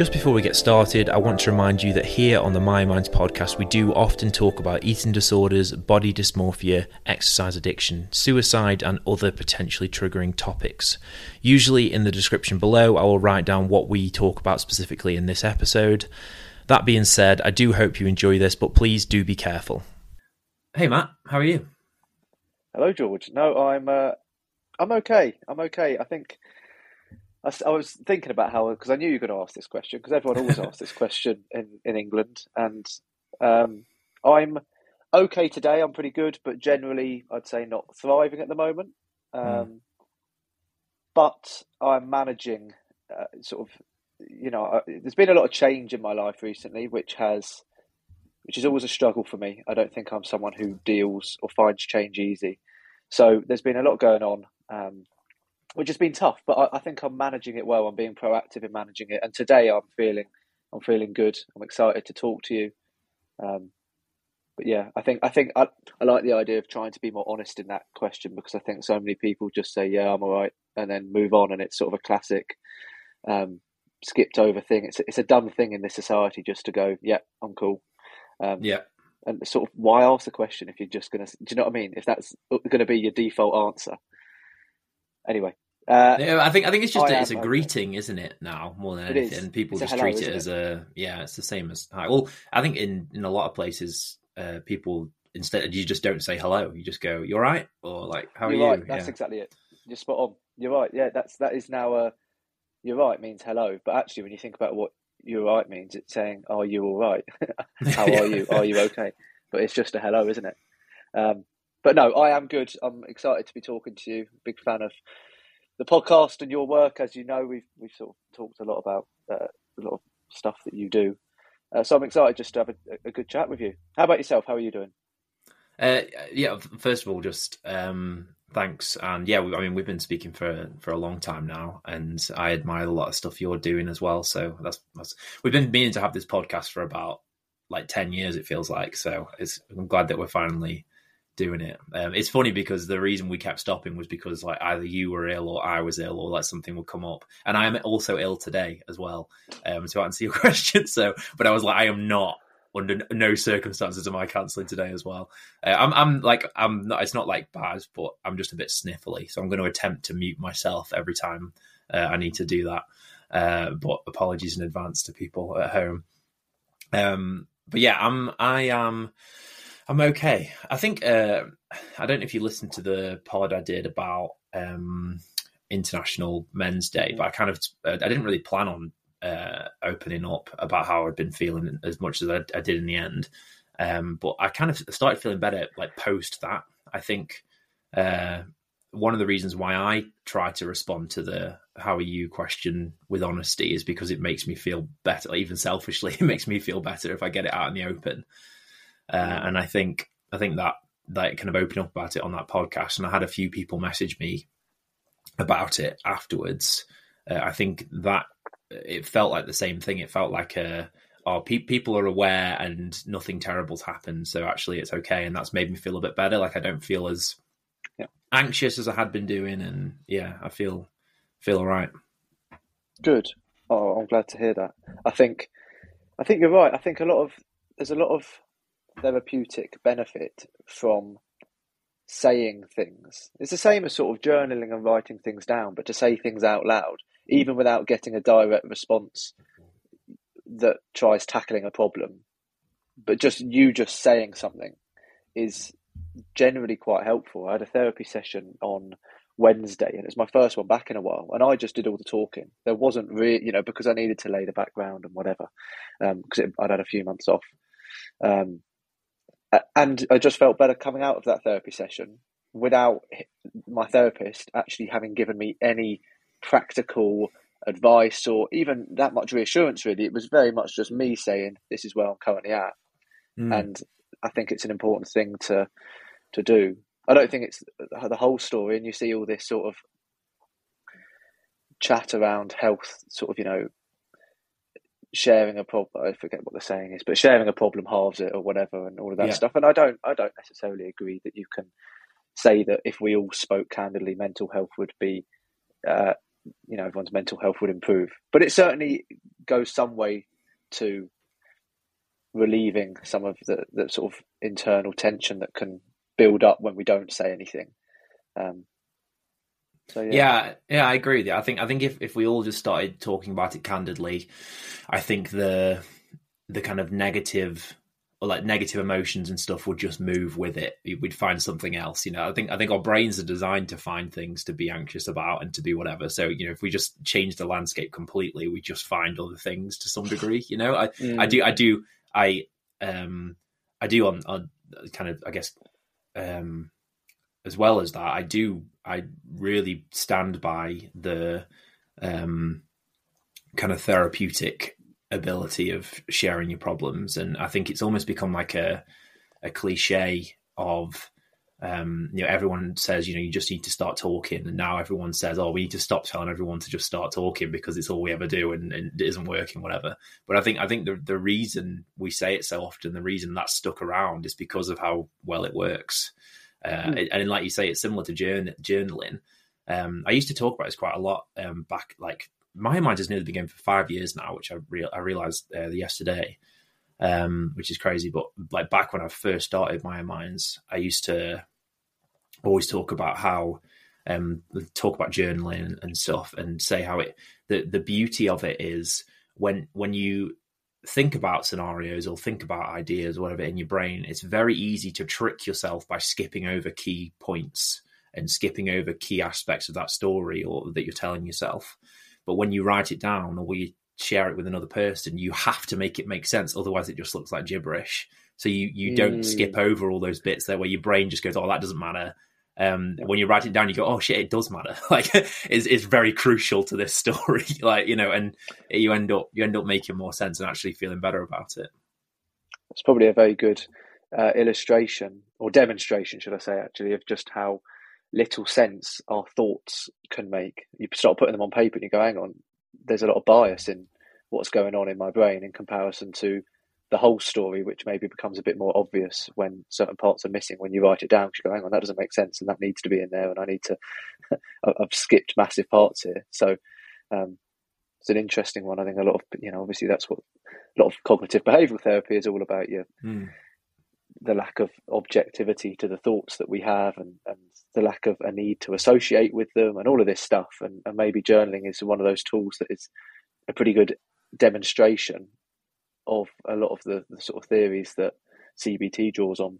Just before we get started, I want to remind you that here on the MyoMinds podcast, we do often talk about eating disorders, body dysmorphia, exercise addiction, suicide, and other potentially triggering topics. Usually, in the description below, I will write down what we talk about specifically in this episode. That being said, I do hope you enjoy this, but please do be careful. Hey, Matt, how are you? Hello, George. No, I'm. Uh, I'm okay. I'm okay. I think I, I was thinking about how because I knew you were going to ask this question because everyone always asks this question in in England, and um, I'm okay today. I'm pretty good, but generally, I'd say not thriving at the moment. Um, mm. But I'm managing, uh, sort of, you know, uh, there's been a lot of change in my life recently, which has, which is always a struggle for me. I don't think I'm someone who deals or finds change easy. So there's been a lot going on. Um, which has been tough. But I, I, think I'm managing it well. I'm being proactive in managing it, and today I'm feeling I'm feeling good. I'm excited to talk to you. Um, but yeah, I think I think I, I like the idea of trying to be more honest in that question because I think so many people just say yeah I'm all right and then move on, and it's sort of a classic um, skipped over thing. It's it's a dumb thing in this society just to go yeah I'm cool. Um, yeah. And sort of why ask the question if you're just gonna? Do you know what I mean? If that's going to be your default answer, anyway. Uh, yeah, I think I think it's just a, it's a greeting, isn't it? Now more than anything, people just hello, treat it as a yeah, it's the same as hi. Well, I think in in a lot of places, uh, people instead you just don't say hello, you just go "you're right" or like "how you're are right. you?" That's yeah. exactly it. You're spot on. You're right. Yeah, that's that is now a "you're right" means hello, but actually, when you think about what "you're right" means, it's saying "are you all right? How are you? Are you okay?" But it's just a hello, isn't it? Um, but no, I am good. I'm excited to be talking to you. Big fan of the podcast and your work. As you know, we've we've sort of talked a lot about uh, a lot of stuff that you do. Uh, so I'm excited just to have a, a, good chat with you. How about yourself? How are you doing? Uh, yeah, first of all, just um, thanks, and yeah, we, I mean we've been speaking for for a long time now, and I admire a lot of stuff you're doing as well. So that's, that's we've been meaning to have this podcast for about like ten years. It feels like so. I'm glad that we're finally doing it. Um, it's funny because the reason we kept stopping was because like either you were ill or I was ill or like something would come up, and I am also ill today as well. Um, to answer your question, so but I was like, I am not under no circumstances am I cancelling today as well. Uh, I'm, I'm like, I'm not. It's not like bad, but I'm just a bit sniffly, so I'm going to attempt to mute myself every time uh, I need to do that. Uh, but apologies in advance to people at home. Um, but yeah, I'm. I am. I'm okay. I think uh, I don't know if you listened to the pod I did about um, International Men's Day, but I kind of uh, I didn't really plan on uh, opening up about how I'd been feeling as much as I, I did in the end. Um, but I kind of started feeling better like post that. I think uh, one of the reasons why I try to respond to the "How are you?" question with honesty is because it makes me feel better. Even selfishly, it makes me feel better if I get it out in the open. Uh, and I think I think that that kind of opened up about it on that podcast, and I had a few people message me about it afterwards. Uh, I think that it felt like the same thing. It felt like a oh, pe- people are aware and nothing terrible's happened, so actually it's okay, and that's made me feel a bit better. Like I don't feel as yeah. anxious as I had been doing, and yeah, I feel feel all right. Good. Oh, I'm glad to hear that. I think I think you're right. I think a lot of there's a lot of therapeutic benefit from saying things. It's the same as sort of journaling and writing things down, but to say things out loud, even without getting a direct response that tries tackling a problem, but just you just saying something is generally quite helpful. I had a therapy session on Wednesday, and it's my first one back in a while, and I just did all the talking. There wasn't really, you know, because I needed to lay the background and whatever, because um, I'd had a few months off. Um, and I just felt better coming out of that therapy session without my therapist actually having given me any practical advice or even that much reassurance really. It was very much just me saying this is where i'm currently at. Mm. and i think it's an important thing to to do. I don't think it's the whole story and you see all this sort of chat around health, sort of, you know, sharing a problem. I forget what the saying is, but sharing a problem halves it or whatever, and all of that yeah. stuff. And I don't, I don't necessarily agree that you can say that if we all spoke candidly, mental health would be, uh, you know, everyone's mental health would improve. But it certainly goes some way to relieving some of the, the sort of internal tension that can build up when we don't say anything. Um, so, yeah. yeah. yeah, I agree with you. I think I think if, if we all just started talking about it candidly, I think the the kind of negative or like negative emotions and stuff would just move with it. We'd find something else. You know, I think I think our brains are designed to find things to be anxious about and to be whatever. So you know, if we just change the landscape completely, we just find other things to some degree. You know, I mm. I do I do I um I do on on kind of I guess um as well as that I do I really stand by the um, kind of therapeutic ability of sharing your problems, and I think it's almost become like a a cliche of um, you know everyone says you know you just need to start talking, and now everyone says oh we need to stop telling everyone to just start talking because it's all we ever do and, and it isn't working whatever. But I think I think the the reason we say it so often, the reason that's stuck around is because of how well it works. Uh, mm. And like you say, it's similar to journal, journaling. Um, I used to talk about this quite a lot um, back, like my mind has nearly been going for five years now, which I real I realized uh, yesterday, um, which is crazy. But like back when I first started MyoMinds, I used to always talk about how um, talk about journaling and stuff, and say how it the the beauty of it is when when you think about scenarios or think about ideas or whatever in your brain, it's very easy to trick yourself by skipping over key points and skipping over key aspects of that story or that you're telling yourself. But when you write it down or you share it with another person, you have to make it make sense. Otherwise, it just looks like gibberish. So you you don't mm. skip over all those bits there where your brain just goes, "Oh, that doesn't matter." Um, when you write it down, you go, "Oh shit, it does matter." like, it's, it's very crucial to this story. like, you know, and you end up you end up making more sense and actually feeling better about it. It's probably a very good uh, illustration or demonstration, should I say, actually, of just how little sense our thoughts can make. You start putting them on paper, and you go, "Hang on, there's a lot of bias in what's going on in my brain in comparison to the whole story, which maybe becomes a bit more obvious when certain parts are missing when you write it down. Because you go, hang on, that doesn't make sense, and that needs to be in there, and I need to. I've skipped massive parts here, so um, it's an interesting one. I think a lot of you know, obviously, that's what a lot of cognitive behavioural therapy is all about. You, mm. the lack of objectivity to the thoughts that we have, and, and the lack of a need to associate with them, and all of this stuff. And, and maybe journaling is one of those tools that is a pretty good demonstration of a lot of the, the sort of theories that CBT draws on.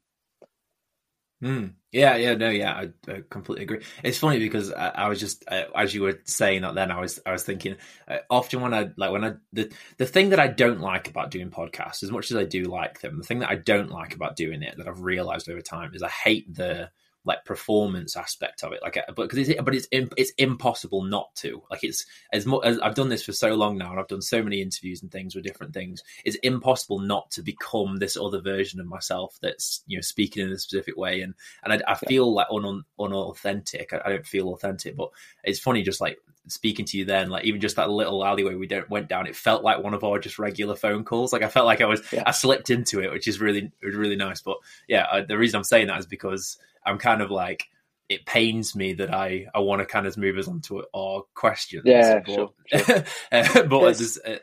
Mm. Yeah, yeah, no, yeah, I, I, completely agree. It's funny because I, I was just as you were saying that, then I was I was thinking uh, often when I like when I the the thing that I don't like about doing podcasts, as much as I do like them, the thing that I don't like about doing it that I've realized over time is I hate the like performance aspect of it like uh, but because it's but it's it's impossible not to. Like it's as much as I've done this for so long now and I've done so many interviews and things with different things it's impossible not to become this other version of myself that's you know speaking in a specific way. And and I, I feel like un, unauthentic. I, I don't feel authentic but it's funny just like speaking to you then like even just that little alleyway we went down it felt like one of our just regular phone calls like I felt like I was yeah. I slipped into it which is really really nice but yeah I, the reason I'm saying that is because I'm kind of like it pains me that I I want to kind of move us on to our questions. Yeah, but, sure. sure. uh, but yes. uh,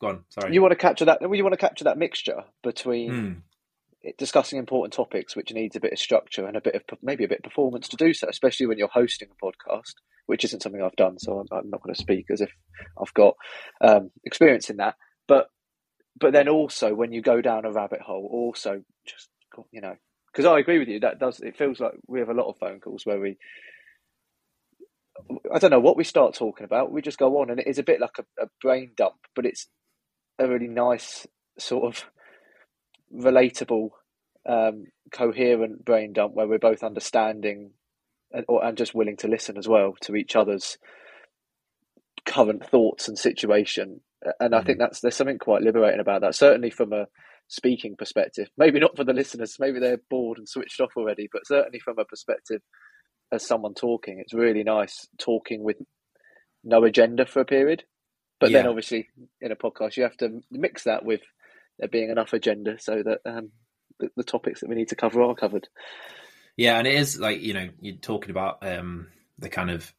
go on. Sorry. You want to capture that? You want to capture that mixture between. Mm. Discussing important topics, which needs a bit of structure and a bit of maybe a bit of performance to do so, especially when you're hosting a podcast, which isn't something I've done. So I'm, I'm not going to speak as if I've got um, experience in that. But but then also when you go down a rabbit hole, also just you know because I agree with you. That does it feels like we have a lot of phone calls where we, I don't know what we start talking about. We just go on, and it is a bit like a, a brain dump, but it's a really nice sort of relatable, um, coherent brain dump where we're both understanding and, or, and just willing to listen as well to each other's current thoughts and situation. And I think that's there's something quite liberating about that. Certainly from a speaking perspective. Maybe not for the listeners, maybe they're bored and switched off already, but certainly from a perspective as someone talking, it's really nice talking with no agenda for a period. But Yeah. then obviously in a podcast you have to mix that with there being enough agenda so that um, the, the topics that we need to cover are covered. Yeah, and it is like you know you're talking about um, the kind of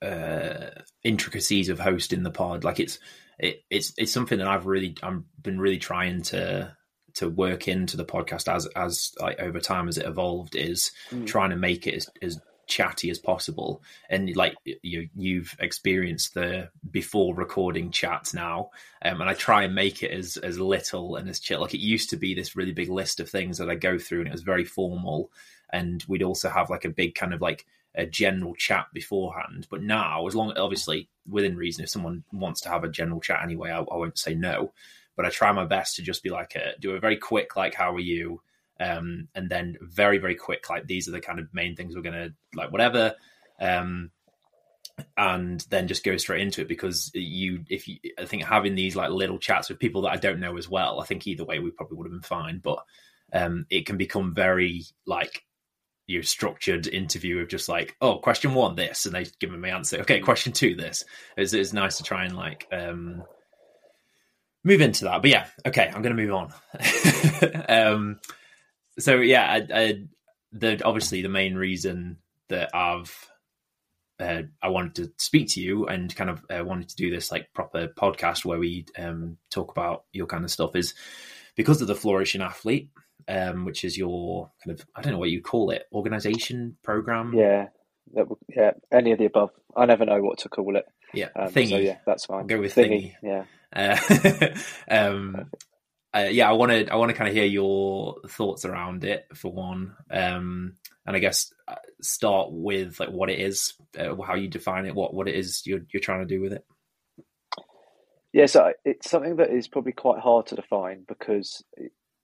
uh, intricacies of hosting the pod. Like it's it, it's it's something that I've really I've been really trying to to work into the podcast as as like over time as it evolved is Mm. trying to make it as, as chatty as possible. And like you you've experienced the before recording chats now. Um, and I try and make it as as little and as chill. Like it used to be this really big list of things that I go through and it was very formal. And we'd also have like a big kind of like a general chat beforehand. But now as long obviously within reason if someone wants to have a general chat anyway I, I won't say no. But I try my best to just be like a, do a very quick like how are you um, and then very very quick like these are the kind of main things we're gonna like whatever. Um, and then just go straight into it because you if you I think having these like little chats with people that I don't know as well I think either way we probably would have been fine. But um, it can become very like your structured interview of just like oh question one this and they give me answer okay question two this. It's, it's nice to try and like um move into that. But yeah okay i'm gonna move on. Um so yeah I, I, the obviously the main reason that i've uh, I wanted to speak to you and kind of uh, wanted to do this like proper podcast where we um, talk about your kind of stuff is because of the flourishing athlete, um, which is your kind of I don't know what you call it organization program. Yeah, that, yeah, any of the above. I never know what to call it. yeah, Um, thingy. So yeah, that's fine. I'll go with thingy. Yeah. Uh, um, uh, yeah, I want to I want to kind of hear your thoughts around it for one, um, and I guess uh, start with like what it is, uh, how you define it, what what it is you're you're trying to do with it. Yeah, so it's something that is probably quite hard to define because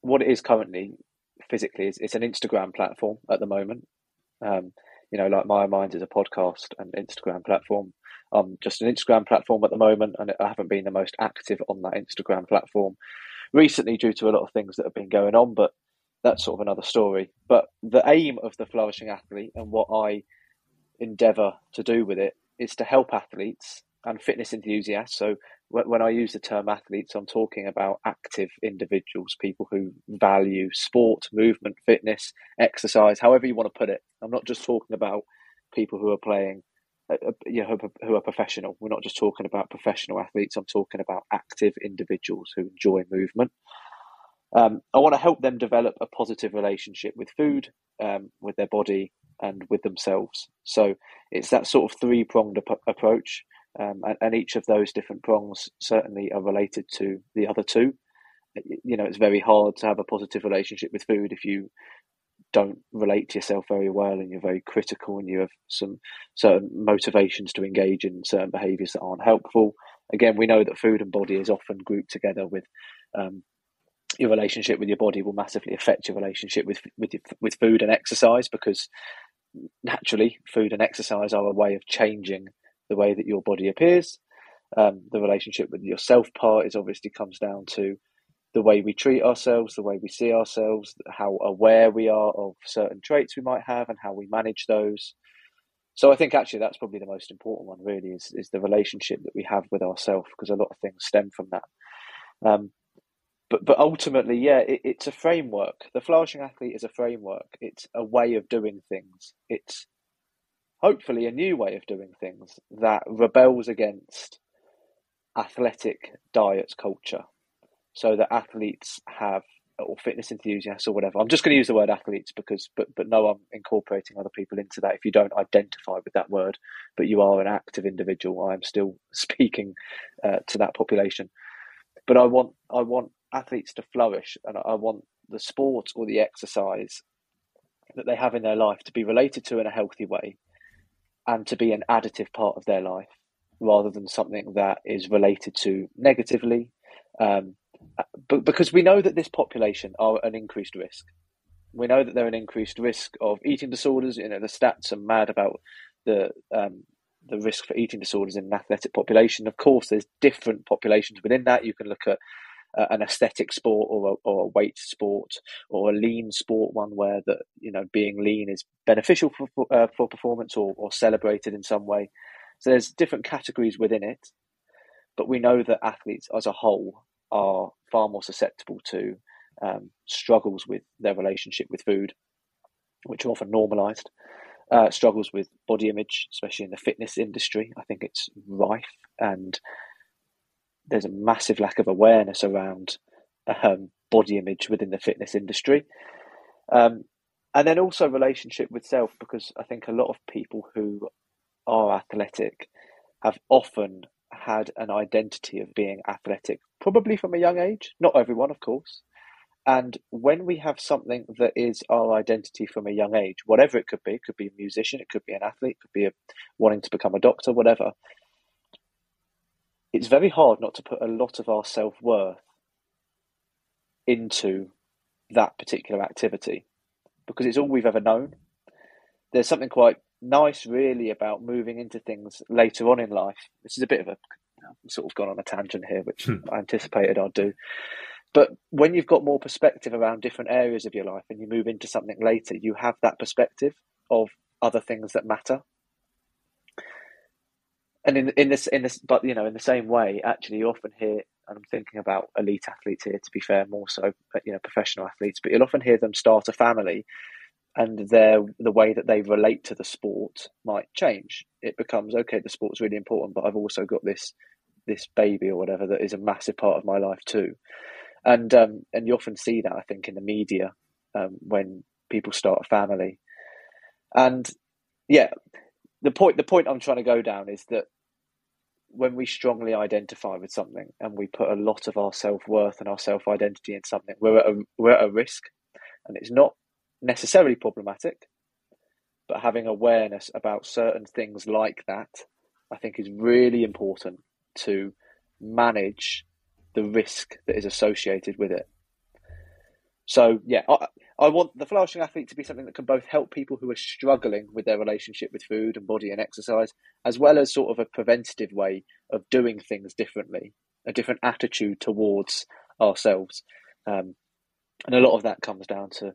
what it is currently physically is it's an Instagram platform at the moment. Um, you know, like My Mind is a podcast and Instagram platform. I'm just an Instagram platform at the moment, and I haven't been the most active on that Instagram platform recently due to a lot of things that have been going on, but that's sort of another story. But the aim of the Flourishing Athlete and what I endeavour to do with it is to help athletes and fitness enthusiasts. So when I use the term athletes, I'm talking about active individuals, people who value sport, movement, fitness, exercise, however you want to put it. I'm not just talking about people who are playing, you know, who are- professional. We're not just talking about professional athletes. I'm talking about active individuals who enjoy movement. Um, I want to help them develop a positive relationship with food, um, with their body, and with themselves. So it's that sort of three pronged ap- approach. Um, and, and each of those different prongs certainly are related to the other two. You know, it's very hard to have a positive relationship with food if you don't relate to yourself very well and you're very critical and you have some certain motivations to engage in certain behaviors that aren't helpful. Again, we know that food and body is often grouped together with um, your relationship with your body will massively affect your relationship with with with food and exercise because naturally food and exercise are a way of changing the way that your body appears. Um, the relationship with yourself part is obviously comes down to the way we treat ourselves, the way we see ourselves, how aware we are of certain traits we might have, and how we manage those. So I think actually that's probably the most important one. Really, is is the relationship that we have with ourselves, because a lot of things stem from that. Um, but but ultimately, yeah, it, it's a framework. The flourishing athlete is a framework. It's a way of doing things. It's hopefully a new way of doing things that rebels against athletic diet culture so that athletes have or fitness enthusiasts or whatever. I'm just going to use the word athletes because, but but no, I'm incorporating other people into that. If you don't identify with that word, but you are an active individual, I'm still speaking uh, to that population. But I want I want athletes to flourish, and I want the sport or the exercise that they have in their life to be related to in a healthy way, and to be an additive part of their life rather than something that is related to negatively. Um, but because we know that this population are an increased risk. We know that they're an increased risk of eating disorders. You know, the stats are mad about the um, the risk for eating disorders in an athletic population. Of course, there's different populations within that. You can look at uh, an aesthetic sport or a, or a weight sport or a lean sport, one where that you know being lean is beneficial for uh, for performance or, or celebrated in some way. So there's different categories within it, but we know that athletes as a whole are far more susceptible to um, struggles with their relationship with food, which are often normalized. Uh, struggles with body image, especially in the fitness industry. I think it's rife, and there's a massive lack of awareness around um, body image within the fitness industry. Um, and then also relationship with self, because I think a lot of people who are athletic have often had an identity of being athletic, probably from a young age. Not everyone, of course. And when we have something that is our identity from a young age, whatever it could be, it could be a musician, it could be an athlete, it could be a, wanting to become a doctor, whatever, it's very hard not to put a lot of our self worth into that particular activity because it's all we've ever known. There's something quite nice, really, about moving into things later on in life. This is a bit of a sort of gone on a tangent here, which hmm. I anticipated I'd do. But when you've got more perspective around different areas of your life and you move into something later, you have that perspective of other things that matter. And in in this in this, but you know, in the same way, actually, you often hear, and I'm thinking about elite athletes here. To be fair, more so, you know, professional athletes, but you'll often hear them start a family, and their the way that they relate to the sport might change. It becomes okay. The sport's really important, but I've also got this this baby or whatever that is a massive part of my life too and um, and you often see that I think in the media um, when people start a family, and yeah, the point the point I'm trying to go down is that when we strongly identify with something and we put a lot of our self worth and our self identity in something, we're at a, we're at a risk, and it's not necessarily problematic, but having awareness about certain things like that, I think, is really important to manage the risk that is associated with it. So yeah, I, I want the flourishing athlete to be something that can both help people who are struggling with their relationship with food and body and exercise, as well as sort of a preventative way of doing things differently, a different attitude towards ourselves. Um, and a lot of that comes down to,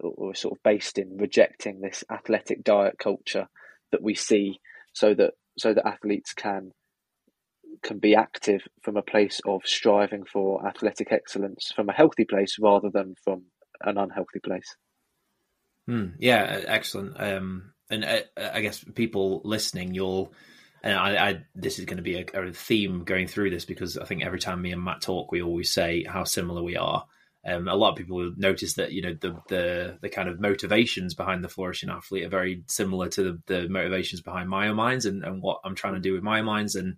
or sort of based in rejecting this athletic diet culture that we see, so that so that athletes can can be active from a place of striving for athletic excellence from a healthy place rather than from an unhealthy place. Mm, yeah, excellent. Um, and uh, I guess people listening, you'll. And I, I, this is going to be a, a, theme going through this because I think every time me and Matt talk, we always say how similar we are. Um, a lot of people will notice that you know the the the kind of motivations behind the flourishing athlete are very similar to the, the motivations behind Myominds and, and what I'm trying to do with Myominds and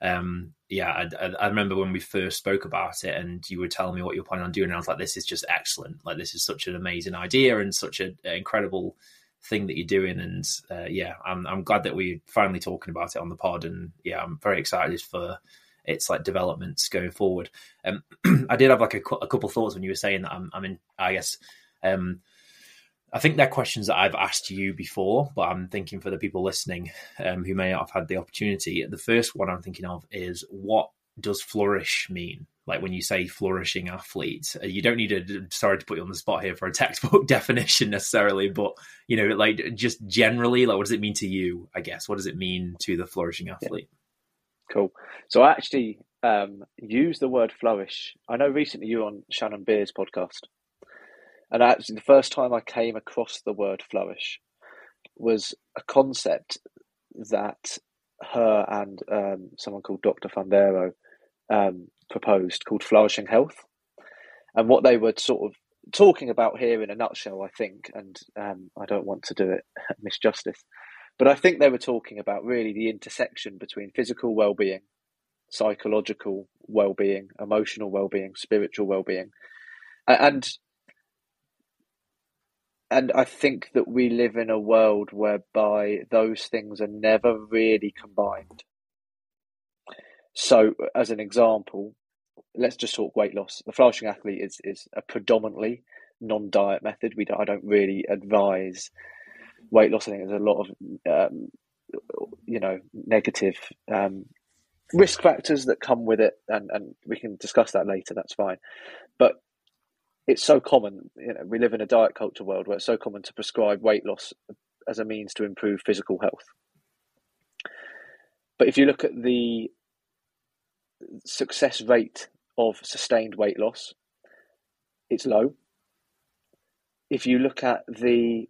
um, yeah, I, I, remember when we first spoke about it, and you were telling me what you're planning on doing. And I was like, "This is just excellent! Like, this is such an amazing idea and such an incredible thing that you're doing." And uh, yeah, I'm I'm glad that we're finally talking about it on the pod. And yeah, I'm very excited for its like developments going forward. Um, I did have like a, a couple thoughts when you were saying that. I'm, I'm in, I guess. Um, I think they're questions that I've asked you before, but I'm thinking for the people listening um, who may not have had the opportunity. The first one I'm thinking of is what does flourish mean? Like when you say flourishing athlete, uh, you don't need to. Sorry to put you on the spot here for a textbook definition necessarily, but you know, like just generally, like what does it mean to you? I guess what does it mean to the flourishing athlete? Yeah. Cool. So I actually um, use the word flourish. I know recently you were on Shannon Beer's podcast, and actually, the first time I came across the word flourish was a concept that her and um, someone called Dr. Fundero um, proposed called flourishing health. And what they were sort of talking about here in a nutshell, I think, and um, I don't want to do it misjustice, but I think they were talking about really the intersection between physical well being, psychological well being, emotional well being, spiritual well being. And and I think that we live in a world whereby those things are never really combined. So, as an example, let's just talk weight loss. The flourishing athlete is is a predominantly non-diet method. We don't, I don't really advise weight loss. I think there's a lot of um, you know negative um, risk factors that come with it, and and we can discuss that later. That's fine, but it's so common. You know, we live in a diet culture world where it's so common to prescribe weight loss as a means to improve physical health. But if you look at the success rate of sustained weight loss, it's low. If you look at the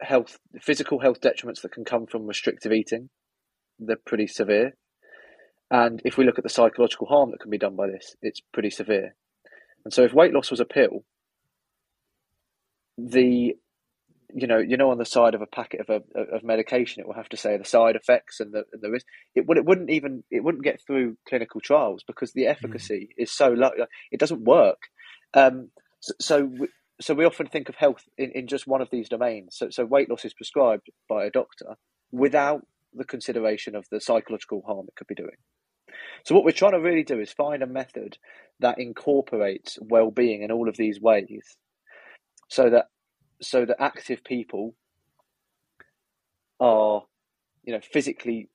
health, physical health detriments that can come from restrictive eating, they're pretty severe. And if we look at the psychological harm that can be done by this, it's pretty severe. And so, if weight loss was a pill, the you know, you know, on the side of a packet of a, of medication, it will have to say the side effects and the and the risk. It would it wouldn't even it wouldn't get through clinical trials because the efficacy mm. is so low. It doesn't work. Um, so, so so we often think of health in, in just one of these domains. So so weight loss is prescribed by a doctor without the consideration of the psychological harm it could be doing. So what we're trying to really do is find a method that incorporates well-being in all of these ways, so that so that active people are, you know, physically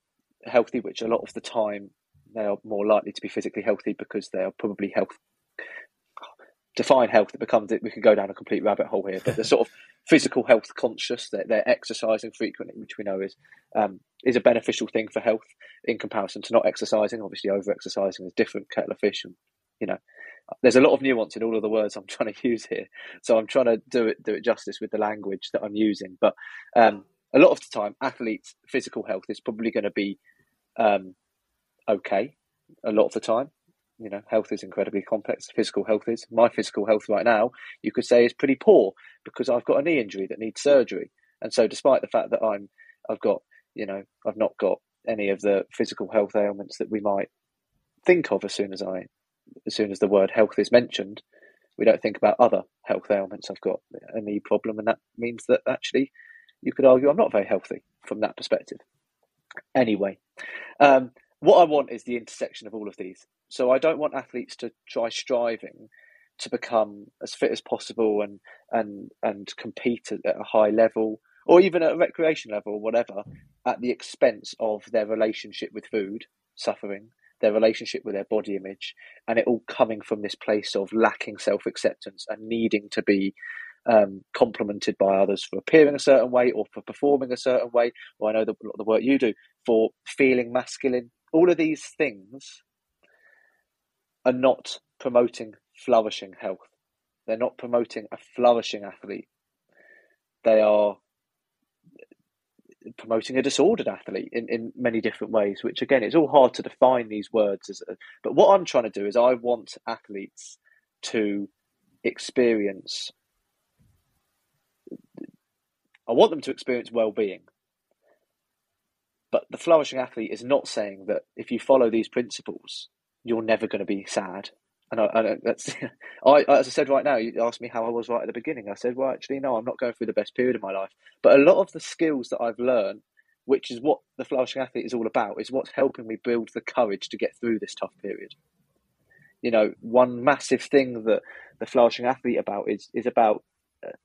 healthy, which a lot of the time they are more likely to be physically healthy because they are probably health. Define health. It becomes we could go down a complete rabbit hole here, but they're sort of physical health conscious. They're, they're exercising frequently, which we know is um, is a beneficial thing for health in comparison to not exercising. Obviously, over exercising is different kettle of fish, and you know there's a lot of nuance in all of the words I'm trying to use here. So I'm trying to do it do it justice with the language that I'm using. But um, a lot of the time, athletes' physical health is probably going to be um, okay. A lot of the time, you know, health is incredibly complex. Physical health is. My physical health right now, you could say, is pretty poor because I've got a knee injury that needs surgery. And so, despite the fact that I'm, I've got, you know, I've not got any of the physical health ailments that we might think of as soon as I as soon as the word health is mentioned, we don't think about other health ailments. I've got a knee problem, and that means that actually you could argue I'm not very healthy from that perspective. Anyway, um, what I want is the intersection of all of these. So I don't want athletes to try striving to become as fit as possible and and and compete at a high level or even at a recreation level or whatever at the expense of their relationship with food suffering their relationship with their body image, and it all coming from this place of lacking self acceptance and needing to be um, complimented by others for appearing a certain way or for performing a certain way. Or I know the, the work you do for feeling masculine. All of these things are not promoting flourishing health. They're not promoting a flourishing athlete. They are promoting a disordered athlete in, in many different ways, which again, it's all hard to define these words as. A, but what I'm trying to do is I want athletes to experience. I want them to experience well-being. But the flourishing athlete is not saying that if you follow these principles, you're never going to be sad and I, I that's I as I said right now, you asked me how I was right at the beginning. I said, well, actually, no, I'm not going through the best period of my life. But a lot of the skills that I've learned, which is what the flourishing athlete is all about, is what's helping me build the courage to get through this tough period. You know, one massive thing that the flourishing athlete about is is about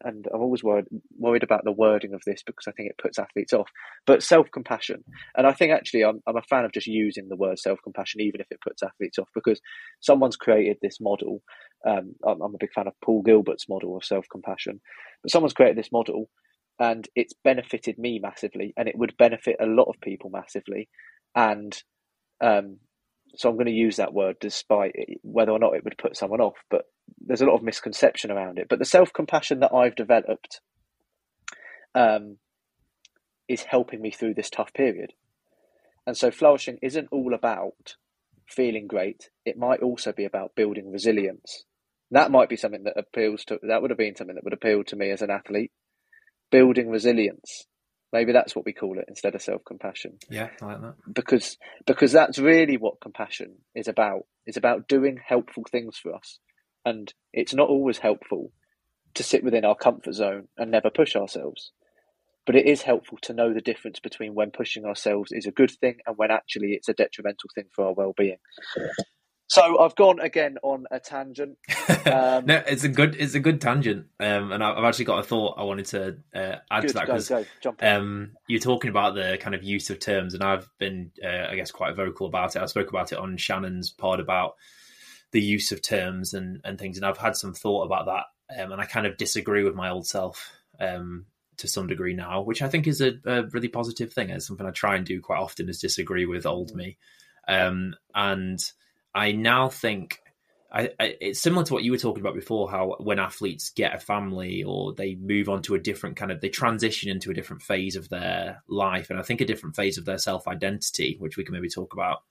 and I'm always worried worried about the wording of this because I think it puts athletes off. But self compassion, and I think actually I'm I'm a fan of just using the word self compassion, even if it puts athletes off, because someone's created this model. Um, I'm, I'm a big fan of Paul Gilbert's model of self compassion, but someone's created this model, and it's benefited me massively, and it would benefit a lot of people massively, and um, so I'm going to use that word despite it, whether or not it would put someone off. But there's a lot of misconception around it. But the self compassion that I've developed um, is helping me through this tough period. And so flourishing isn't all about feeling great. It might also be about building resilience. That might be something that appeals to. That would have been something that would appeal to me as an athlete. Building resilience Maybe that's what we call it instead of self compassion. Yeah, I like that. Because because that's really what compassion is about. It's about doing helpful things for us. And it's not always helpful to sit within our comfort zone and never push ourselves. But it is helpful to know the difference between when pushing ourselves is a good thing and when actually it's a detrimental thing for our well being. So I've gone again on a tangent. Um, no, it's a good it's a good tangent, um, and I've actually got a thought I wanted to uh, add good, to that because um, you're talking about the kind of use of terms, and I've been, uh, I guess, quite vocal about it. I spoke about it on Shannon's pod about the use of terms and and things, and I've had some thought about that, um, and I kind of disagree with my old self. Um, to some degree now, which I think is a, a really positive thing. It's something I try and do quite often is disagree with old me. Um, and I now think I, I, it's similar to what you were talking about before. How when athletes get a family or they move on to a different kind of, they transition into a different phase of their life, and I think a different phase of their self identity, which we can maybe talk about.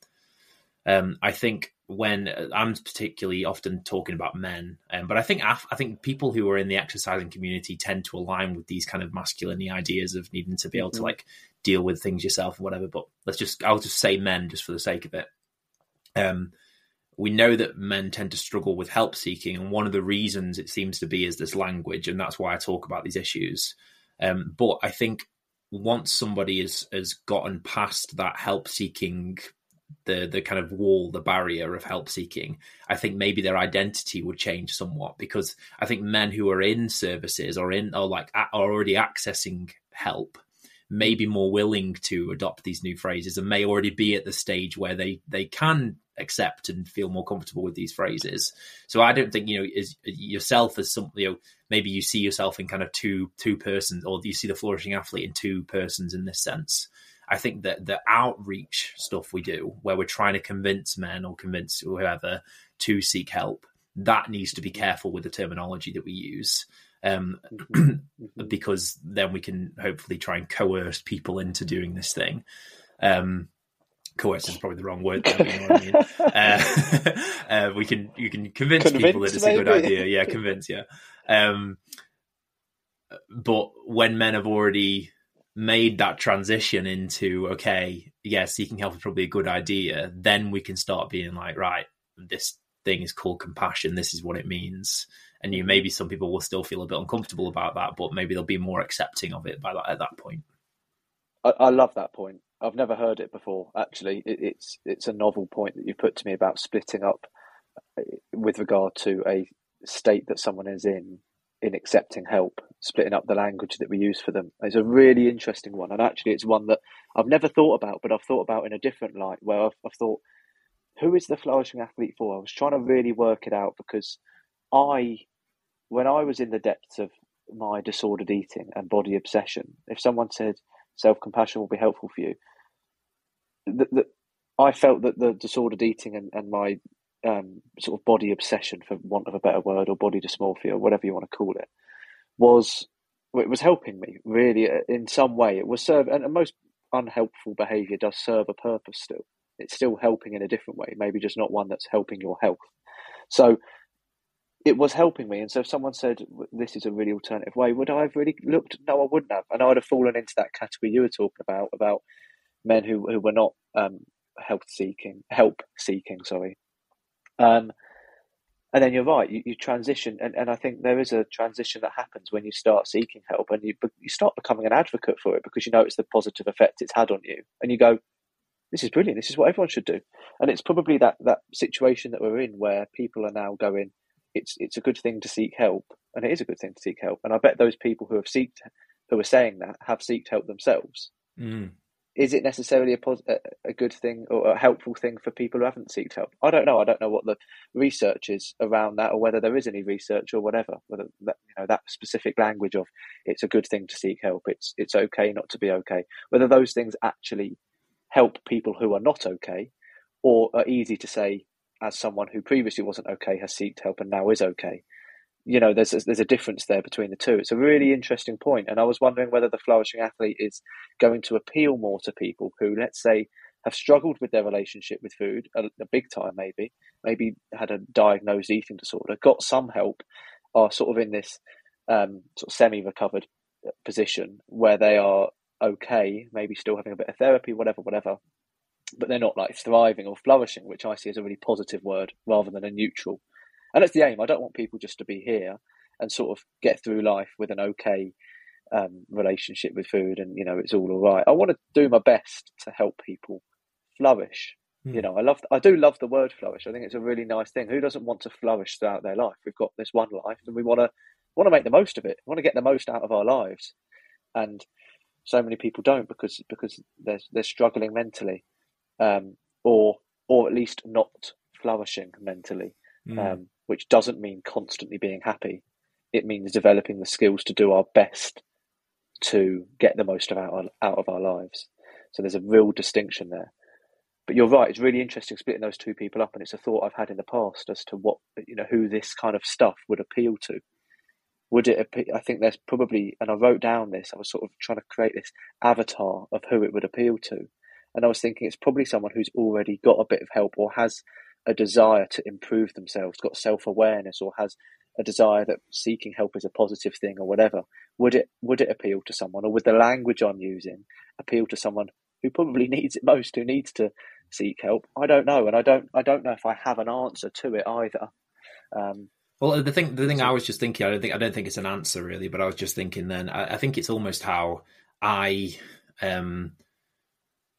Um, I think when I'm particularly often talking about men, um, but I think I think people who are in the exercising community tend to align with these kind of masculinity ideas of needing to be able mm-hmm. to like deal with things yourself or whatever. But let's just I'll just say men just for the sake of it. Um, we know that men tend to struggle with help seeking, and one of the reasons it seems to be is this language, and that's why I talk about these issues. Um, but I think once somebody has has gotten past that help seeking, the the kind of wall, the barrier of help seeking, I think maybe their identity would change somewhat because I think men who are in services or in or like are already accessing help may be more willing to adopt these new phrases and may already be at the stage where they they can accept and feel more comfortable with these phrases. So I don't think you know is yourself as something you know maybe you see yourself in kind of two two persons or you see the flourishing athlete in two persons in this sense. I think that the outreach stuff we do where we're trying to convince men or convince whoever to seek help that needs to be careful with the terminology that we use um, mm-hmm. because then we can hopefully try and coerce people into doing this thing. Um, coerce is probably the wrong word. There, you know I mean? uh, uh, we can you can convince, convince people that it's maybe. a good idea. Yeah, convince. Yeah, um, but when men have already made that transition into okay, yeah, seeking help is probably a good idea, then we can start being like, right, this thing is called compassion. This is what it means. And you maybe some people will still feel a bit uncomfortable about that, but maybe they'll be more accepting of it by that at that point. I, I love that point I've never heard it before. Actually, it, it's it's a novel point that you put to me about splitting up uh, with regard to a state that someone is in in accepting help, splitting up the language that we use for them. It's a really interesting one, and actually, it's one that I've never thought about, but I've thought about in a different light, where I've, I've thought, who is the flourishing athlete for? I was trying to really work it out because I, when I was in the depths of my disordered eating and body obsession, if someone said self compassion will be helpful for you, the, the, I felt that the disordered eating and, and my um, sort of body obsession, for want of a better word, or body dysmorphia, or whatever you want to call it, was it was helping me really uh, in some way. It was serve, and most unhelpful behaviour does serve a purpose. Still, it's still helping in a different way, maybe just not one that's helping your health. So it was helping me. And so if someone said this is a really alternative way, would I have really looked? No, I wouldn't have. And I would have fallen into that category you were talking about about men who, who were not um, help seeking, help seeking, sorry. Um, and then you're right, you, you transition, and, and I think there is a transition that happens when you start seeking help, and you you start becoming an advocate for it because you notice the positive effect it's had on you, and you go, "This is brilliant. This is what everyone should do." And it's probably that that situation that we're in where people are now going, "It's it's a good thing to seek help, and it is a good thing to seek help." And I bet those people who have seeked, who are saying that, have seeked help themselves. Mm is it necessarily a, pos- a good thing or a helpful thing for people who haven't sought help? I don't know. I don't know what the research is around that, or whether there is any research or whatever. Whether that you know that specific language of it's a good thing to seek help. It's it's okay not to be okay. Whether those things actually help people who are not okay, or are easy to say as someone who previously wasn't okay has sought help and now is okay you know there's a, there's a difference there between the two. It's a really interesting point and i was wondering whether the flourishing athlete is going to appeal more to people who let's say have struggled with their relationship with food a, a big time maybe maybe had a diagnosed eating disorder got some help are sort of in this um, sort of semi-recovered position where they are okay maybe still having a bit of therapy whatever whatever but they're not like thriving or flourishing which i see as a really positive word rather than a neutral and that's the aim. I don't want people just to be here and sort of get through life with an okay um, relationship with food, and you know it's all all right. I want to do my best to help people flourish. Mm. You know, I love, I do love the word flourish. I think it's a really nice thing. Who doesn't want to flourish throughout their life? We've got this one life, and we want to want to make the most of it. We want to get the most out of our lives, and so many people don't because because they're they're struggling mentally, um, or or at least not flourishing mentally. Mm. Um, which doesn't mean constantly being happy. It means developing the skills to do our best to get the most of our, out of our lives. So there's a real distinction there. But you're right; it's really interesting splitting those two people up, and it's a thought I've had in the past as to what you know who this kind of stuff would appeal to. Would it? Appeal, I think there's probably, and I wrote down this. I was sort of trying to create this avatar of who it would appeal to, and I was thinking it's probably someone who's already got a bit of help or has a desire to improve themselves, got self awareness, or has a desire that seeking help is a positive thing or whatever, would it would it appeal to someone, or would the language I'm using appeal to someone who probably needs it most, who needs to seek help? I don't know, and I don't I don't know if I have an answer to it either. Um, well, the thing the thing so, I was just thinking, I don't think I don't think it's an answer really, but I was just thinking then I, I think it's almost how I um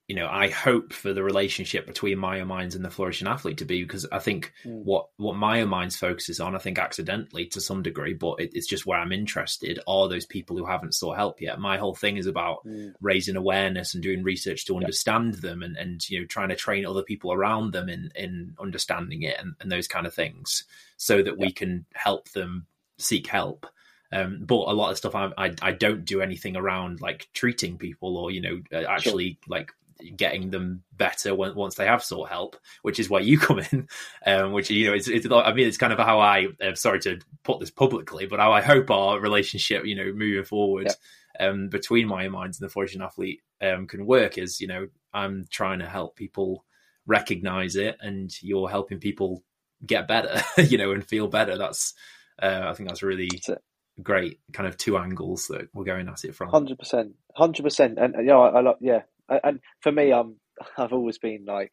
you know, I hope for the relationship between Maya MyoMinds and the flourishing athlete to be because I think mm. what what MyoMinds focuses on, I think accidentally to some degree, but it, it's just where I'm interested are those people who haven't sought help yet. My whole thing is about mm. raising awareness and doing research to understand them and and you know trying to train other people around them in in understanding it and, and those kind of things so that yeah. we can help them seek help. Um, but a lot of stuff I, I, I don't do anything around like treating people or you know actually sure. like getting them better when, once they have sought help, which is where you come in. Um, which you know, it's, it's I mean, it's kind of how I. Uh, sorry to put this publicly, but how I hope our relationship, you know, moving forward. Yeah. Um, between MyoMinds and the flourishing athlete um, can work is you know I'm trying to help people recognize it and you're helping people get better you know and feel better that's uh, I think that's really that's great kind of two angles that we're going at it from 100% 100% and you know I, I love yeah and for me, I'm I've always been like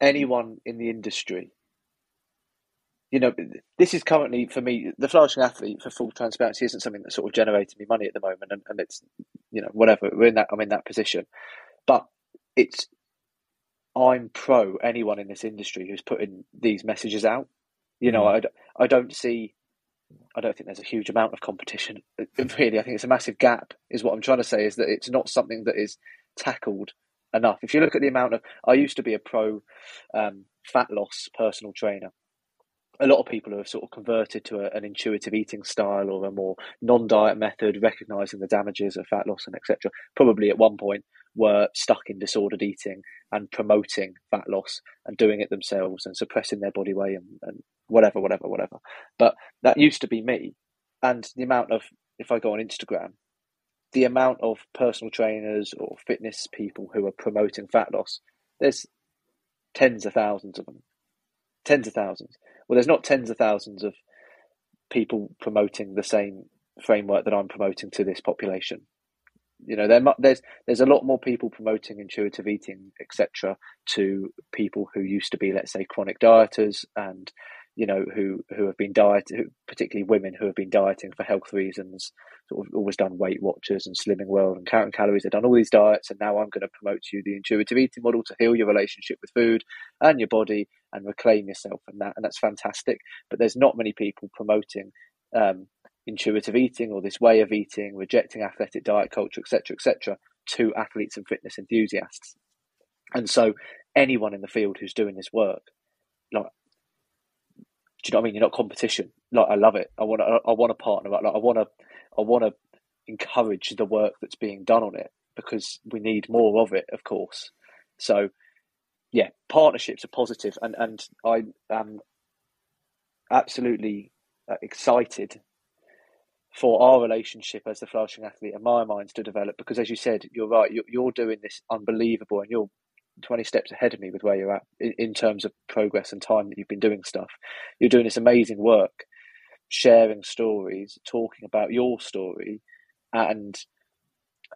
anyone in the industry. You know, this is currently for me the flourishing athlete. For full transparency, isn't something that's sort of generating me money at the moment, and, and it's you know whatever we're in that I'm in that position, but it's I'm pro anyone in this industry who's putting these messages out. You know, mm. I, I don't see I don't think there's a huge amount of competition. Really, I think it's a massive gap. Is what I'm trying to say is that it's not something that is tackled enough. If you look at the amount of, I used to be a pro um, fat loss personal trainer. A lot of people who have sort of converted to a, an intuitive eating style or a more non-diet method, recognizing the damages of fat loss and etc. Probably at one point were stuck in disordered eating and promoting fat loss and doing it themselves and suppressing their body weight and, and whatever, whatever, whatever. But that used to be me. And the amount of, if I go on Instagram, the amount of personal trainers or fitness people who are promoting fat loss, there's tens of thousands of them. Tens of thousands. Well, there's not tens of thousands of people promoting the same framework that I'm promoting to this population. You know, there, there's there's a lot more people promoting intuitive eating, etc., to people who used to be, let's say, chronic dieters and you know, who who have been dieting, particularly women who have been dieting for health reasons, sort of always done Weight Watchers and Slimming World and counting calories. They've done all these diets, and now I'm going to promote to you the intuitive eating model to heal your relationship with food and your body and reclaim yourself and that, and that's fantastic. But there's not many people promoting um, intuitive eating or this way of eating, rejecting athletic diet culture, etc., etc., to athletes and fitness enthusiasts. And so, anyone in the field who's doing this work, like do you know what I mean? You're not competition. Like I love it. I want to. I want to partner. Like I want to. I want to encourage the work that's being done on it because we need more of it, of course. So, yeah, partnerships are positive, and and I am absolutely uh, excited for our relationship as the flourishing athlete and MyoMinds to develop because, as you said, you're right. You're, you're doing this unbelievable, and you're 20 steps ahead of me with where you're at in, terms of progress and time that you've been doing stuff. You're doing this amazing work, sharing stories, talking about your story, and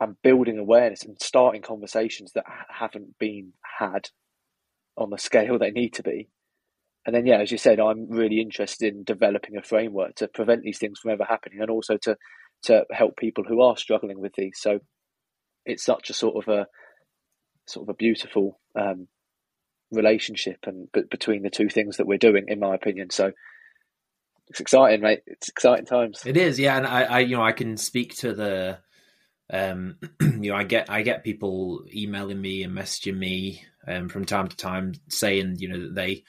and building awareness and starting conversations that haven't been had on the scale they need to be. And then, yeah, as you said, I'm really interested in developing a framework to prevent these things from ever happening, and also to to help people who are struggling with these. So it's such a sort of a sort of a beautiful um, relationship and b- between the two things that we're doing, in my opinion. So it's exciting, mate. It's exciting times. It is, yeah. And I, I you know, I can speak to the, um, you know, I get I get people emailing me and messaging me um, from time to time saying, you know, that they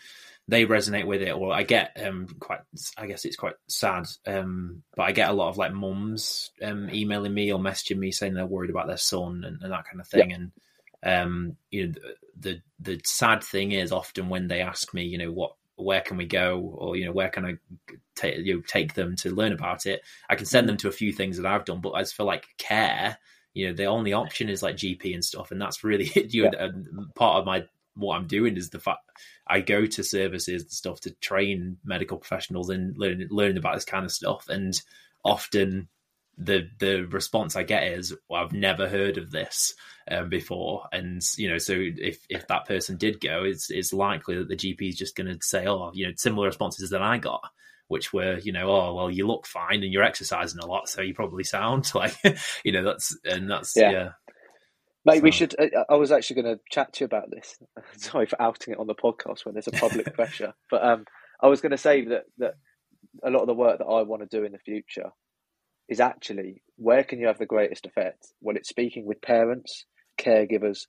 they resonate with it, or I get um quite, I guess it's quite sad, um, but I get a lot of like mums um emailing me or messaging me saying they're worried about their son and, and that kind of thing, yeah. and um, you know, the the sad thing is often when they ask me, you know, what where can we go? Or you know where can i take you know, take them to learn about it? I can send them to a few things that i've done but as for like care you know the only option is like gp and stuff and that's really you know, yeah. part of my what i'm doing is the fact i go to services and stuff to train medical professionals and learn learn about this kind of stuff and often the the response I get is, well, "I've never heard of this um, before," and you know, so if if that person did go, it's it's likely that the GP is just going to say, "Oh, you know, similar responses that I got." Which were, you know, oh well, you look fine and you're exercising a lot, so you probably sound like, you know, that's and that's yeah. yeah. Mate, so. we should. I was actually going to chat to you about this. Sorry for outing it on the podcast when there's a public pressure, but um, I was going to say that that a lot of the work that I want to do in the future is actually where can you have the greatest effect? Well, it's speaking with parents, caregivers,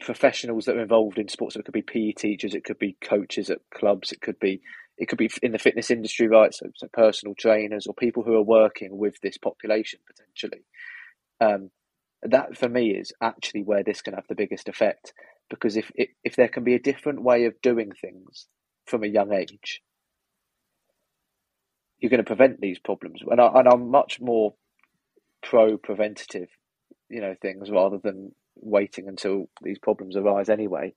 professionals that are involved in sports. So it could be PE teachers, it could be coaches at clubs, it could be it could be in the fitness industry, right? So, so personal trainers or people who are working with this population potentially. Um, that for me is actually where this can have the biggest effect because if if there can be a different way of doing things from a young age, you're going to prevent these problems. And, I, and I'm much more pro preventative, you know, things rather than waiting until these problems arise anyway.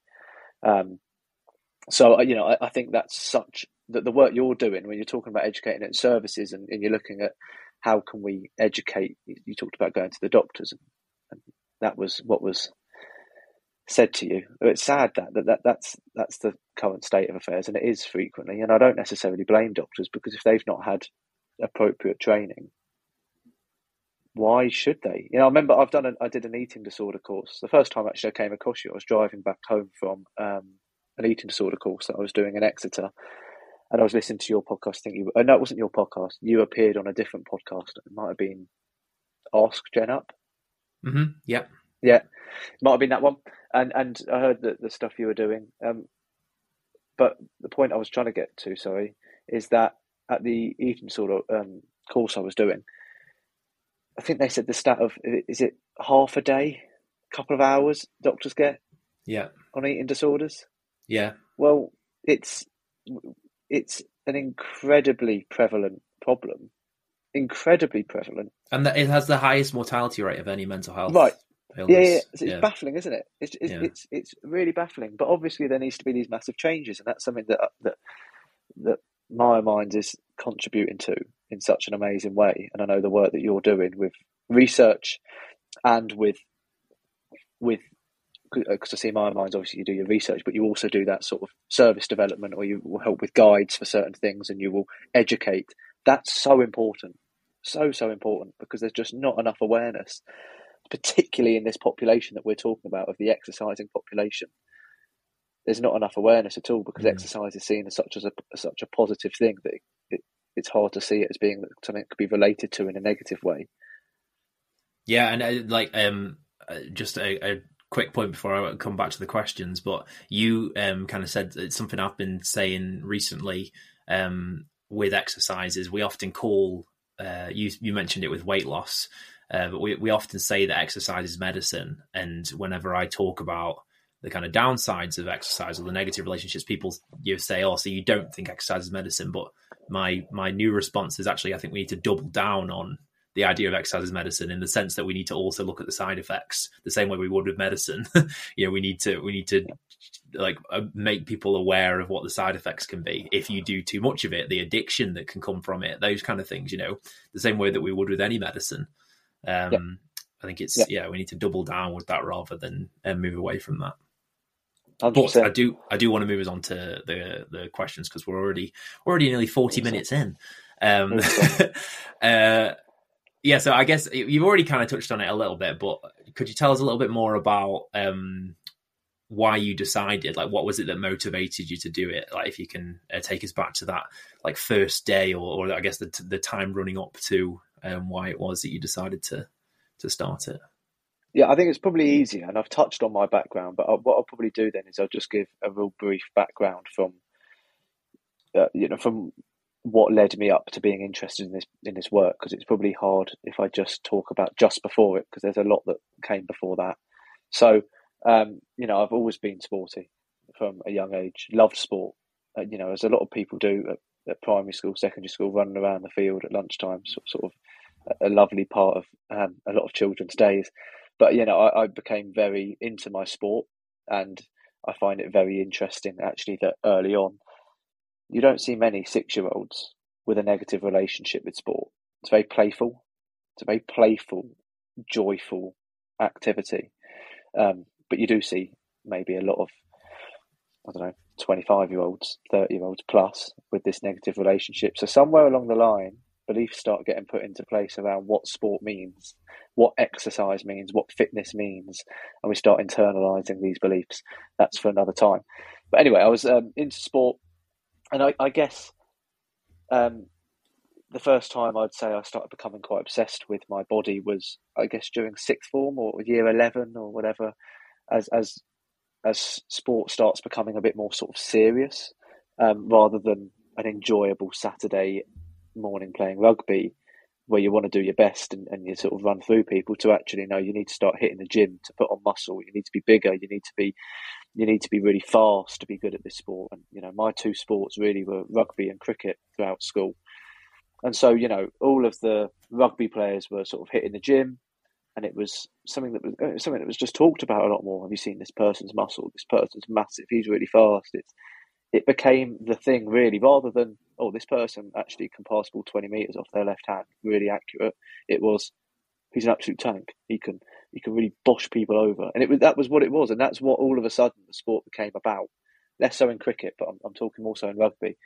Um, so uh, you know, I, I, think that's such that the work you're doing when you're talking about educating and services, and, and, you're looking at how can we educate. You talked about going to the doctors, and, and that was what was said to you. It's sad that, that that that's that's the current state of affairs, and it is frequently. And I don't necessarily blame doctors because if they've not had appropriate training, why should they? You know, I remember I've done an, I did an eating disorder course. The first time actually I came across you, I was driving back home from um, an eating disorder course that I was doing in Exeter, and I was listening to your podcast. I think you, uh, no, it wasn't your podcast. You appeared on a different podcast. It might have been Ask Jen Up. Mm-hmm. Yep. Yeah, it might have been that one and and I heard that the stuff you were doing. Um, but the point I was trying to get to, sorry, is that at the eating sort of um, course I was doing, I think they said the stat of is it half a day, couple of hours doctors get, yeah, on eating disorders. Yeah. Well, it's it's an incredibly prevalent problem, incredibly prevalent, and it has the highest mortality rate of any mental health right yeah, yeah, it's, it's baffling, isn't it? It's it's, yeah. it's it's really baffling. But obviously, there needs to be these massive changes, and that's something that uh, that that MyoMind is contributing to in such an amazing way. And I know the work that you're doing with research and with with because uh, I see MyoMind obviously you do your research, but you also do that sort of service development, or you will help with guides for certain things, and you will educate. That's so important, so so important because there's just not enough awareness particularly in this population that we're talking about of the exercising population. There's not enough awareness at all because mm. exercise is seen as such as a such a positive thing that it, it, it's hard to see it as being something that could be related to in a negative way. Yeah, and uh, like um, uh, just a, a, quick point before I come back to the questions, but you um, kind of said it's something I've been saying recently um, with exercises. We often call uh, you you mentioned it with weight loss. Uh, but we, we often say that exercise is medicine. And whenever I talk about the kind of downsides of exercise or the negative relationships, people you say, "Oh, so you don't think exercise is medicine?" But my my new response is actually, I think we need to double down on the idea of exercise as medicine in the sense that we need to also look at the side effects the same way we would with medicine. you know, we need to we need to like uh, make people aware of what the side effects can be if you do too much of it, the addiction that can come from it, those kind of things. You know, the same way that we would with any medicine. Um. I think it's yeah. yeah. we need to double down with that rather than uh, move away from that. 100%. But I do I do want to move us on to the the questions because we're already we're already nearly forty minutes in. Um, uh, yeah, so I guess you've already kind of touched on it a little bit, but could you tell us a little bit more about um, why you decided? Like, what was it that motivated you to do it? Like, if you can uh, take us back to that like first day, or, or I guess the the time running up to um, why it was that you decided to to start it. Yeah, I think it's probably easier, and I've touched on my background, but I, what I'll probably do then is I'll just give a real brief background from, uh, you know, from what led me up to being interested in this in this work because it's probably hard if I just talk about just before it because there's a lot that came before that. So, um, you know, I've always been sporty from a young age, loved sport. Uh, you know, as a lot of people do at, at, primary school, secondary school, running around the field at lunchtime, sort, sort of a, lovely part of um, a lot of children's days. But you know, I, I became very into my sport, and I find it very interesting actually that early on you don't see many six year olds with a negative relationship with sport. It's very playful. It's a very playful, joyful activity. Um, but you do see maybe a lot of, I don't know, 25 year olds, 30 year olds plus with this negative relationship. So somewhere along the line, beliefs start getting put into place around what sport means, what exercise means, what fitness means, and we start internalizing these beliefs. That's for another time. But anyway, I was um, into sport and I, I guess um, the first time I'd say I started becoming quite obsessed with my body was, I guess, during sixth form or year eleven or whatever, as as as sport starts becoming a bit more sort of serious, um, rather than an enjoyable Saturday morning playing rugby, where you want to do your best and, and you sort of run through people. To actually know you need to start hitting the gym to put on muscle. You need to be bigger. You need to be you need to be really fast to be good at this sport. And you know, my two sports really were rugby and cricket throughout school. And so, you know, all of the rugby players were sort of hitting the gym, and it was something that was uh, something that was just talked about a lot more. Have you seen this person's muscle? This person's massive. He's really fast. It's it became the thing really, rather than oh, this person actually can pass ball twenty meters off their left hand, really accurate. It was he's an absolute tank. He can he can really bosh people over, and it was that was what it was, and that's what all of a sudden the sport became about. Less so in cricket, but I'm, I'm talking more so in rugby,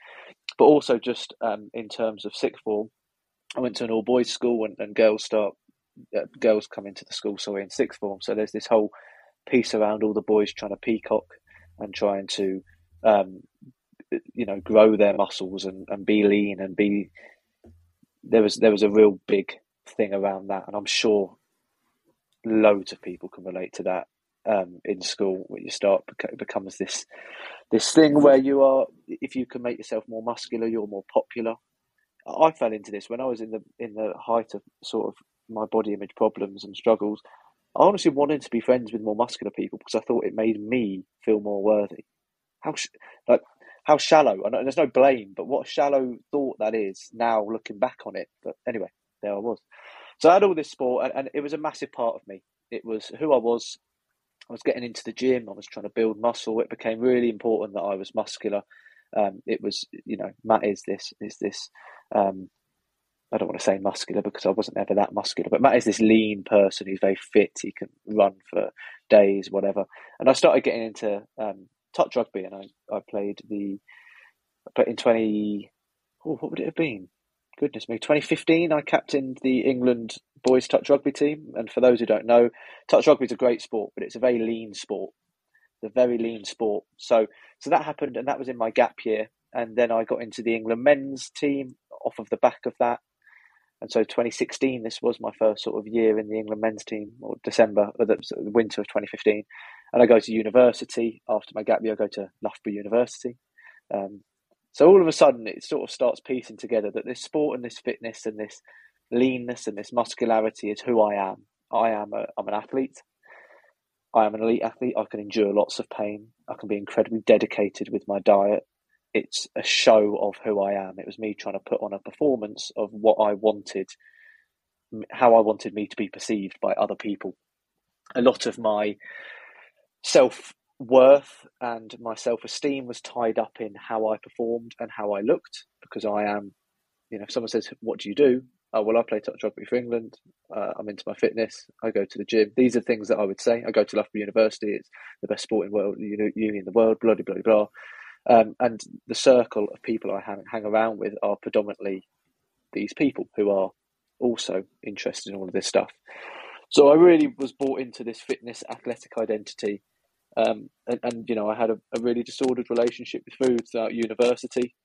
but also just um, in terms of sixth form. I went to an all boys school, and, and girls start girls come into the school, sorry, in sixth form. So there's this whole piece around all the boys trying to peacock and trying to um, you know grow their muscles and, and be lean and be there was there was a real big thing around that and I'm sure loads of people can relate to that um, in school when you start it becomes this this thing where you are if you can make yourself more muscular you're more popular I fell into this when I was in the in the height of sort of my body image problems and struggles I honestly wanted to be friends with more muscular people because I thought it made me feel more worthy how like how shallow and there's no blame but what a shallow thought that is now looking back on it but anyway there I was so I had all this sport, and, and it was a massive part of me. It was who I was. I was getting into the gym. I was trying to build muscle. It became really important that I was muscular. Um, it was, you know, Matt is this is this. Um, I don't want to say muscular because I wasn't ever that muscular, but Matt is this lean person. He's very fit. He can run for days, whatever. And I started getting into um, touch rugby, and I, I played the, but in twenty, oh, what would it have been? goodness me, 2015, I captained the England boys touch rugby team. And for those who don't know, touch rugby is a great sport, but it's a very lean sport. It's a very lean sport. So, so that happened, and that was in my gap year. And then I got into the England men's team off of the back of that. And so 2016, this was my first sort of year in the England men's team, or December, or the, the winter of 2015. And I go to university after my gap year. I go to Loughborough University. Um, so all of a sudden, it sort of starts piecing together that this sport and this fitness and this leanness and this muscularity is who I am. I am a, I'm an athlete. I am an elite athlete. I can endure lots of pain. I can be incredibly dedicated with my diet. It's a show of who I am. It was me trying to put on a performance of what I wanted, how I wanted me to be perceived by other people. A lot of my self worth and my self esteem was tied up in how I performed and how I looked because I am, you know, if someone says, What do you do? Oh, well, I play touch rugby for England. Uh, I'm into my fitness. I go to the gym. These are things that I would say. I go to Loughborough University. It's the best sporting world uni in the world. Blah blah blah. Um, and the circle of people I hang, hang around with are predominantly these people who are also interested in all of this stuff. So I really was bought into this fitness athletic identity um, and, and, you know, I had a, a, really disordered relationship with food throughout university.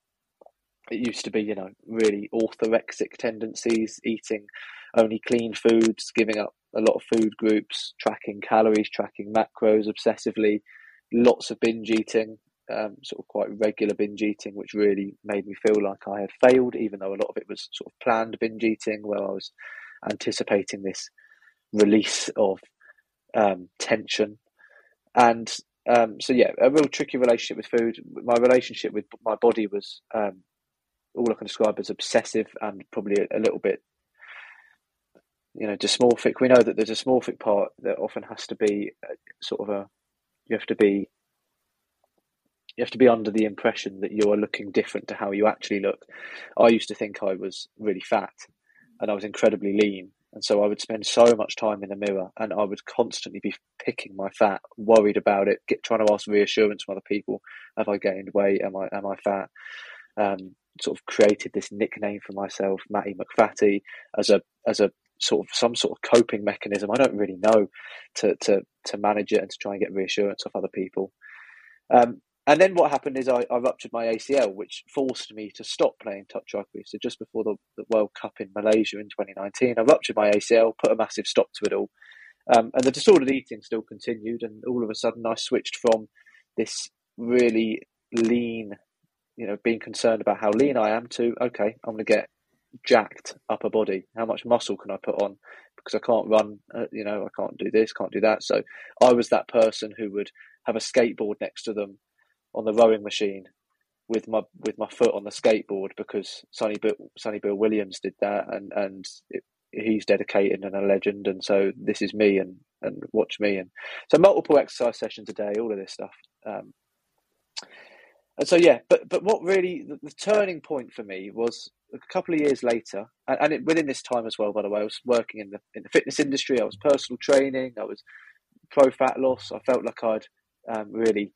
It used to be, you know, really orthorexic tendencies, eating only clean foods, giving up a lot of food groups, tracking calories, tracking macros obsessively, lots of binge eating, um, sort of quite regular binge eating, which really made me feel like I had failed, even though a lot of it was sort of planned binge eating, where I was anticipating this release of um, tension. And um, so, yeah, a real tricky relationship with food. My relationship with my body was um, all I can describe as obsessive and probably a, a little bit you know dysmorphic we know that the dysmorphic part that often has to be uh, sort of a you have to be you have to be under the impression that you are looking different to how you actually look i used to think i was really fat and i was incredibly lean and so i would spend so much time in the mirror and i would constantly be picking my fat worried about it get, trying to ask reassurance from other people have i gained weight am i am i fat um, sort of created this nickname for myself matty mcfatty as a as a sort of some sort of coping mechanism. I don't really know to to to manage it and to try and get reassurance of other people. Um, and then what happened is I, I, ruptured my ACL, which forced me to stop playing touch rugby. So just before the, the World Cup in Malaysia in 2019, I ruptured my ACL, put a massive stop to it all. Um, and the disordered eating still continued, and all of a sudden I switched from this really lean, you know, being concerned about how lean I am to okay, I'm going to get jacked upper body? How much muscle can I put on? Because I can't run, uh, you know, I can't do this, can't do that. So I was that person who would have a skateboard next to them on the rowing machine with my with my foot on the skateboard because Sonny Bill, Sonny Bill Williams did that and and it, he's dedicated and a legend and so this is me and and watch me and so multiple exercise sessions a day all of this stuff um, and so yeah but but what really the, the turning point for me was a couple of years later, and, and it, within this time as well, by the way, I was working in the in the fitness industry. I was personal training. I was pro fat loss. I felt like I'd um, really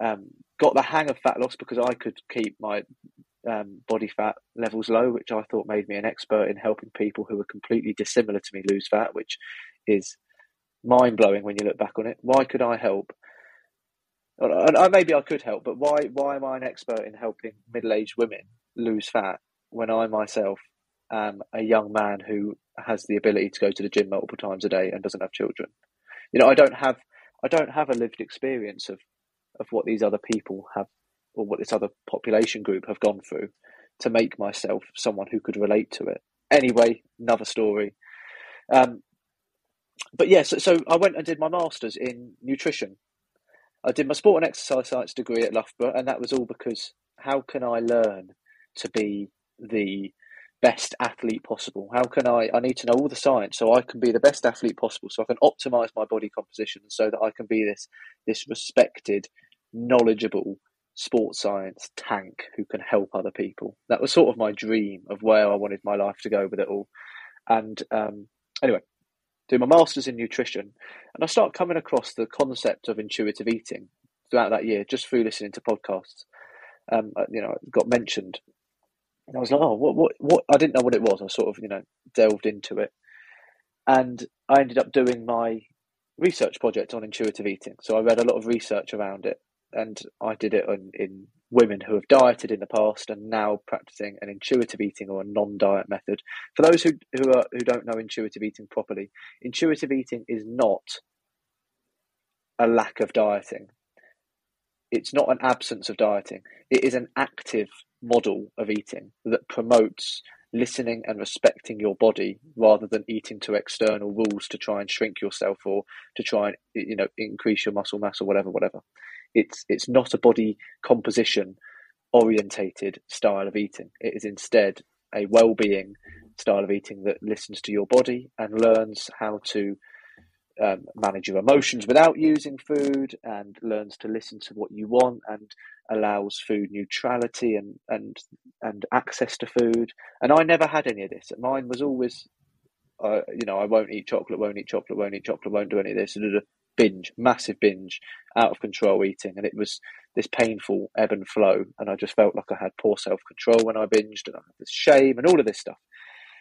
um, got the hang of fat loss because I could keep my um, body fat levels low, which I thought made me an expert in helping people who were completely dissimilar to me lose fat, which is mind blowing when you look back on it. Why could I help? And maybe I could help, but why? Why am I an expert in helping middle aged women lose fat when I myself am a young man who has the ability to go to the gym multiple times a day and doesn't have children. You know, I don't have I don't have a lived experience of of what these other people have or what this other population group have gone through to make myself someone who could relate to it. Anyway, another story. Um, but yeah, so, so I went and did my masters in nutrition. I did my sport and exercise science degree at Loughborough, and that was all because how can I learn to be the best athlete possible? How can I? I need to know all the science so I can be the best athlete possible, so I can optimize my body composition, so that I can be this this respected, knowledgeable sports science tank who can help other people. That was sort of my dream of where I wanted my life to go with it all. And um, anyway, do my masters in nutrition, and I start coming across the concept of intuitive eating throughout that year, just through listening to podcasts. Um, uh, you know, got mentioned and I was like, oh, what, what, what? I didn't know what it was. I sort of, you know, delved into it. And I ended up doing my research project on intuitive eating. So I read a lot of research around it. And I did it on, in women who have dieted in the past and now practicing an intuitive eating or a non-diet method. For those who who are who don't know intuitive eating properly, intuitive eating is not a lack of dieting. It's not an absence of dieting. It is an active model of eating that promotes listening and respecting your body rather than eating to external rules to try and shrink yourself or to try and you know increase your muscle mass or whatever whatever. It's it's not a body composition orientated style of eating. It is instead a well-being style of eating that listens to your body and learns how to um, manage your emotions without using food and learns to listen to what you want and allows food neutrality and and and access to food. And i never had any of this. Mine was always uh, you know i won't eat chocolate won't eat chocolate won't eat chocolate won't do any of this. Binge massive binge out of control eating. And it was this painful ebb and flow. And i just felt like i had poor self-control when i binged and i had this shame and all of this stuff.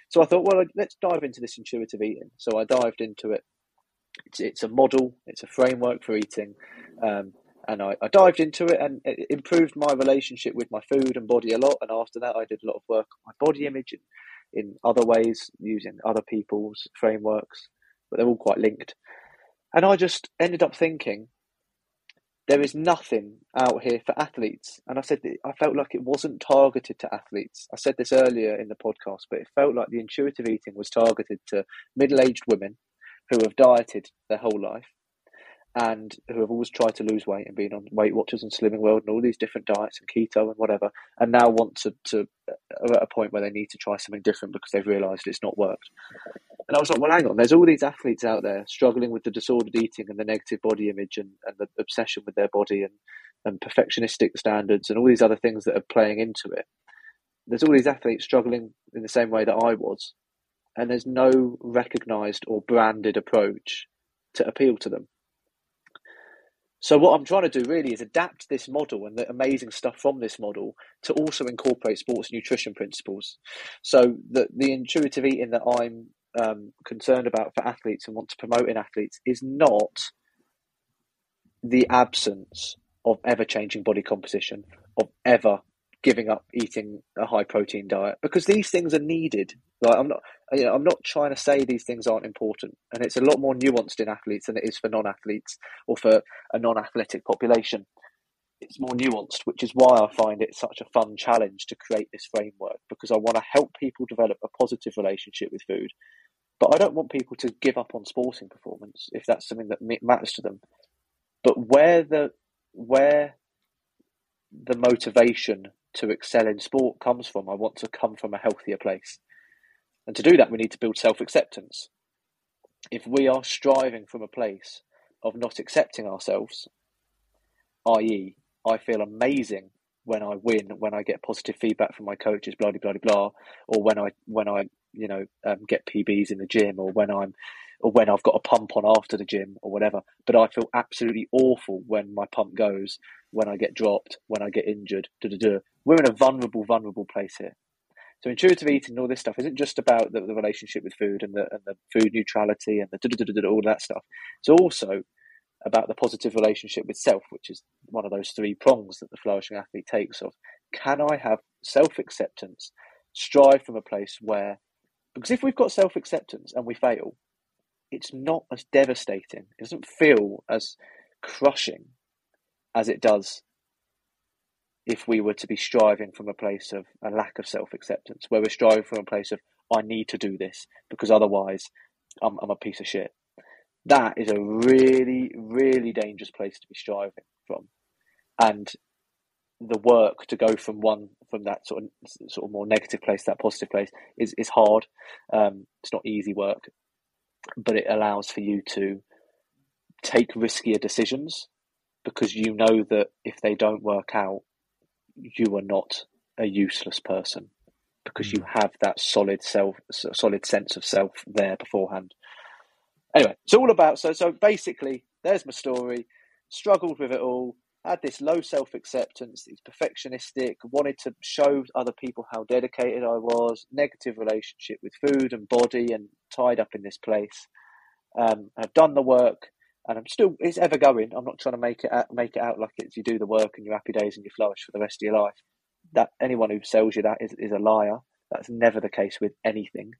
So i thought well let's dive into this intuitive eating. So i dived into it it's, it's a model, it's a framework for eating. Um, and I, I, dived into it and it improved my relationship with my food and body a lot. And after that, I did a lot of work on my body image in, in other ways, using other people's frameworks. but they're all quite linked. And I just ended up thinking, there is nothing out here for athletes. And I said I felt like it wasn't targeted to athletes. I said this earlier in the podcast, but it felt like the intuitive eating was targeted to middle aged women who have dieted their whole life and who have always tried to lose weight and been on Weight Watchers and Slimming World and all these different diets and keto and whatever, and now want to, to are at a point where they need to try something different because they've realised it's not worked. And I was like, well, hang on, there's all these athletes out there struggling with the disordered eating and the negative body image and, and the obsession with their body and, and perfectionistic standards and all these other things that are playing into it. There's all these athletes struggling in the same way that I was, and there's no recognised or branded approach to appeal to them. So what I'm trying to do really is adapt this model and the amazing stuff from this model to also incorporate sports nutrition principles. So the the intuitive eating that I'm um, concerned about for athletes and want to promote in athletes is not the absence of ever changing body composition, of ever giving up eating a high protein diet because these things are needed. Like I'm not, you know, I'm not trying to say these things aren't important, and it's a lot more nuanced in athletes than it is for non-athletes or for a non-athletic population. It's more nuanced, which is why I find it such a fun challenge to create this framework because I want to help people develop a positive relationship with food, but I don't want people to give up on sporting performance if that's something that matters to them. But where the where the motivation to excel in sport comes from. I want to come from a healthier place. And to do that, we need to build self acceptance. If we are striving from a place of not accepting ourselves, i.e., I feel amazing when I win, when I get positive feedback from my coaches, blah blah blah blah, or when I when I you know um, get PBs in the gym, or when I'm or when I've got a pump on after the gym or whatever. But I feel absolutely awful when my pump goes, when I get dropped, when I get injured. We're in a vulnerable, vulnerable place here. So intuitive eating and all this stuff isn't just about the, the relationship with food and the, and the food neutrality and the all that stuff. It's also about the positive relationship with self, which is one of those three prongs that the flourishing athlete takes of. Can I have self acceptance, strive from a place where, because if we've got self acceptance and we fail, it's not as devastating. It doesn't feel as crushing as it does if we were to be striving from a place of a lack of self acceptance, where we're striving from a place of, I need to do this because otherwise I'm, I'm a piece of shit. That is a really, really dangerous place to be striving from. And the work to go from one from that sort of sort of more negative place to that positive place is is hard. Um, it's not easy work, but it allows for you to take riskier decisions because you know that if they don't work out, you are not a useless person because you hmm. have that solid self, solid sense of self there beforehand. Anyway, it's all about so so basically. There's my story. Struggled with it all. Had this low self acceptance. It's perfectionistic. Wanted to show other people how dedicated I was. Negative relationship with food and body, and tied up in this place. Um, I've done the work and I'm still it's ever going. I'm not trying to make it out, make it out like it's you do the work and you're happy days and you flourish for the rest of your life. That anyone who sells you that is, is a liar. That's never the case with anything.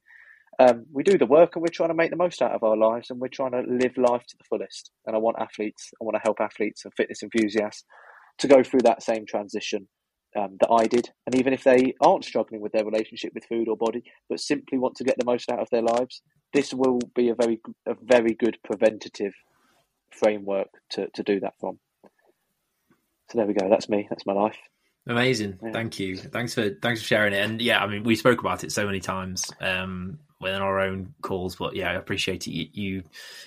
Um, we do the work and we're trying to make the most out of our lives and we're trying to live life to the fullest. And I want athletes, I want to help athletes and fitness enthusiasts to go through that same transition um, that I did. And even if they aren't struggling with their relationship with food or body, but simply want to get the most out of their lives, this will be a very a very good preventative framework to, to do that from. So there we go. That's me. That's my life. Amazing. Yeah. Thank you. Thanks for thanks for sharing it. And yeah, I mean, we spoke about it so many times um, within our own calls, but yeah, I appreciate you, you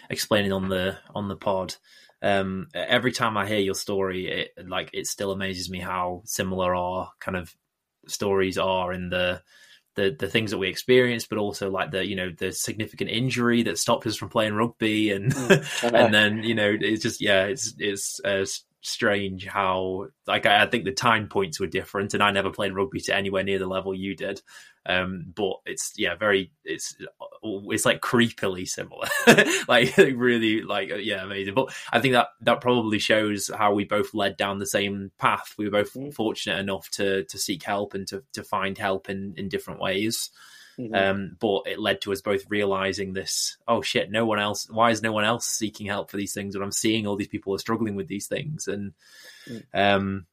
explaining on the on the pod. Um, every time I hear your story, it like it still amazes me how similar our kind of stories are in the the the things that we experienced, but also like the you know the significant injury that stopped us from playing rugby, and mm, and then you know it's just yeah, it's it's uh, strange how like I, I, think the time points were different, and I never played rugby to anywhere near the level you did. Um, but it's yeah, very it's it's like creepily similar, like really like yeah, amazing. But I think that that probably shows how we both led down the same path. We were both mm. fortunate enough to to seek help and to to find help in in different ways. Mm-hmm. Um, but it led to us both realizing this. Oh shit! No one else. Why is no one else seeking help for these things? When I'm seeing all these people are struggling with these things, and mm. um,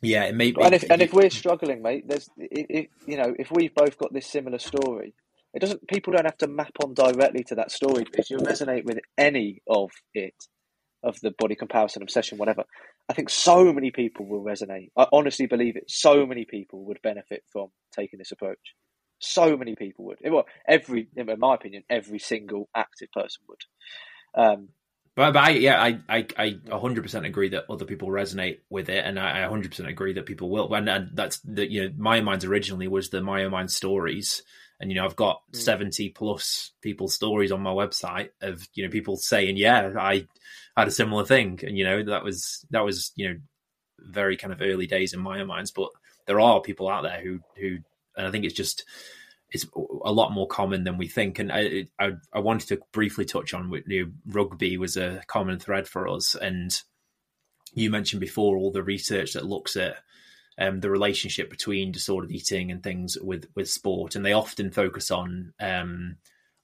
yeah, it may. And if and if we're struggling, mate, there's it, you know if we've both got this similar story, it doesn't. People don't have to map on directly to that story. If you resonate with any of it, of the body comparison obsession, whatever, I think so many people will resonate. I honestly believe it. So many people would benefit from taking this approach. So many people would. Well, every, in my opinion, every single active person would. Um, but, but I, yeah, I, I, I 100% agree that other people resonate with it, and I, I 100% agree that people will. And, and that's the you know, MyoMinds originally was the MyoMind stories, and you know, I've got mm. 70 plus people stories on my website of you know people saying, yeah, I had a similar thing, and you know, that was that was you know very kind of early days in MyoMinds, but there are people out there who who and I think it's just it's a lot more common than we think. And I I, I wanted to briefly touch on know, rugby was a common thread for us, and you mentioned before all the research that looks at um, the relationship between disordered eating and things with with sport, and they often focus on um,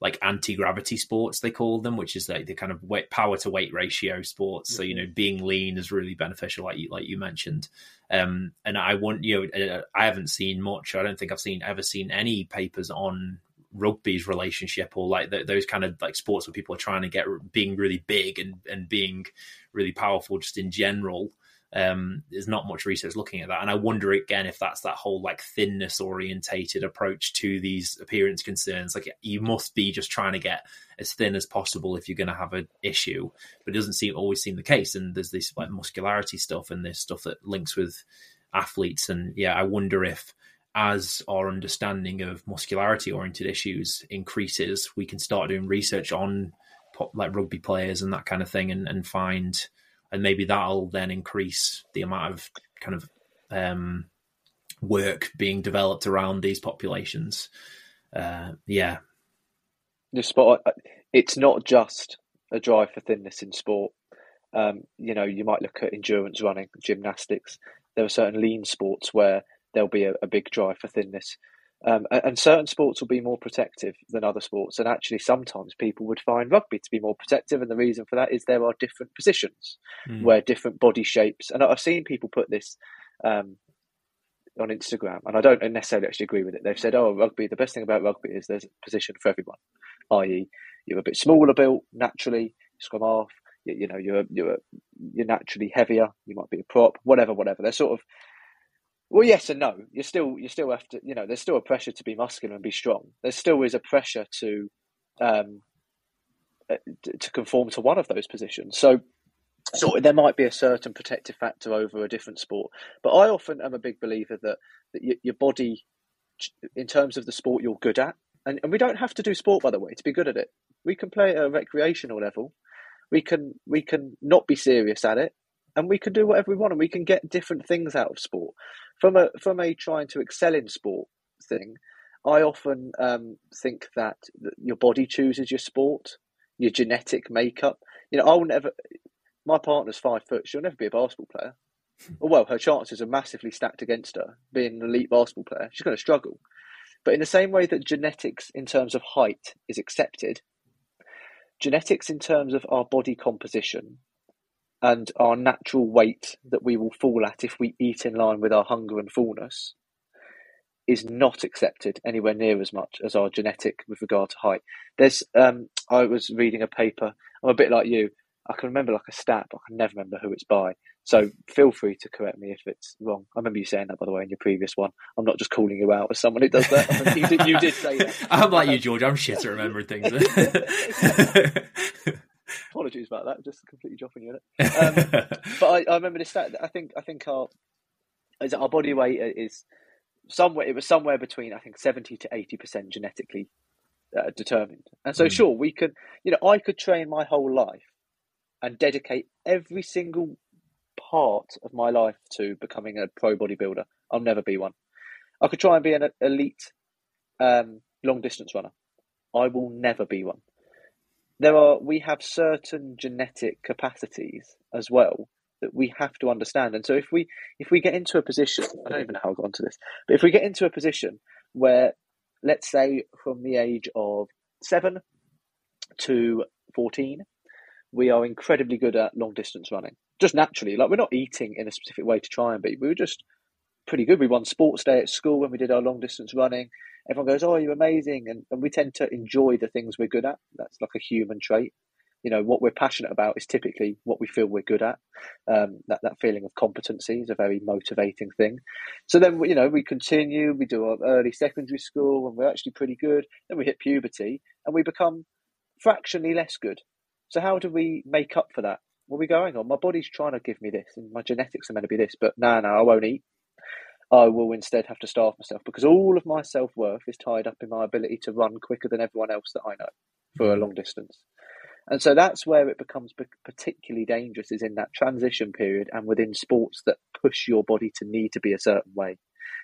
like anti gravity sports they call them, which is like the kind of weight, power to weight ratio sports. Mm-hmm. So you know, being lean is really beneficial, like you like you mentioned. Um, and I want you know, uh, I haven't seen much. I don't think I've seen ever seen any papers on rugby's relationship or like those kind of like sports where people are trying to get being really big and and being really powerful just in general um, there's not much research looking at that, and I wonder again if that's that whole like thinness orientated approach to these appearance concerns. Like you must be just trying to get as thin as possible if you're going to have an issue, but it doesn't seem always seem the case. And there's this like muscularity stuff and this stuff that links with athletes, and yeah, I wonder if as our understanding of muscularity oriented issues increases, we can start doing research on like rugby players and that kind of thing, and, and find and maybe that'll then increase the amount of kind of um, work being developed around these populations. Uh, yeah, the spot. It's not just a drive for thinness in sport. Um, you know, you might look at endurance running, gymnastics. There are certain lean sports where there'll be a, a big drive for thinness. Um, and, certain sports will be more protective than other sports. And actually, sometimes people would find rugby to be more protective. And the reason for that is there are different positions mm. where different body shapes. And I've seen people put this um, on Instagram, and I don't necessarily actually agree with it. They've said, oh, rugby, the best thing about rugby is there's a position for everyone, i.e., you're a bit smaller built naturally, scrum half. You, you know, you're you're you're naturally heavier. You might be a prop, whatever, whatever. They're sort of well, yes and no. You still you still have to you know there's still a pressure to be muscular and be strong. There still is a pressure to um, uh, to conform to one of those positions. So so there might be a certain protective factor over a different sport. But I often am a big believer that that your body, in terms of the sport you're good at, and, and we don't have to do sport by the way to be good at it. We can play at a recreational level. We can we can not be serious at it and we can do whatever we want and we can get different things out of sport. From a from a trying to excel in sport thing i often um, think that your body chooses your sport your genetic makeup. You know i'll never my partner's five foot she'll never be a basketball player. Well her chances are massively stacked against her being an elite basketball player. She's going to struggle. But in the same way that genetics in terms of height is accepted genetics in terms of our body composition and our natural weight that we will fall at if we eat in line with our hunger and fullness is not accepted anywhere near as much as our genetic with regard to height. There's, um, I was reading a paper. I'm a bit like you. I can remember like a stat, but I can never remember who it's by. So feel free to correct me if it's wrong. I remember you saying that, by the way, in your previous one. I'm not just calling you out as someone who does that. you, did, you did say that. I'm like you, George. I'm shit at remembering things. Apologies about that. Just completely dropping you in it. Um, but I, I, remember this stat. I think I think our is our body weight is somewhere. It was somewhere between I think seventy to eighty percent genetically uh, determined. And so, mm. sure, we could. You know, I could train my whole life and dedicate every single part of my life to becoming a pro bodybuilder. I'll never be one. I could try and be an elite um, long distance runner. I will never be one there are we have certain genetic capacities as well that we have to understand. And so if we if we get into a position, I don't even know how I got onto this, but if we get into a position where let's say from the age of seven to 14, we are incredibly good at long distance running. Just naturally, like we're not eating in a specific way to try and be. We were just pretty good. We won sports day at school when we did our long distance running. Everyone goes, "Oh, you're amazing," and, and we tend to enjoy the things we're good at. That's like a human trait. You know, what we're passionate about is typically what we feel we're good at. Um, that that feeling of competency is a very motivating thing. So then, you know, we continue. We do our early secondary school, and we're actually pretty good. Then we hit puberty, and we become fractionally less good. So how do we make up for that? What are we going on? My body's trying to give me this, and my genetics are meant to be this, but no, no, I won't eat. I will instead have to starve myself because all of my self worth is tied up in my ability to run quicker than everyone else that I know for a hmm. long distance. And so that's where it becomes particularly dangerous is in that transition period and within sports that push your body to need to be a certain way.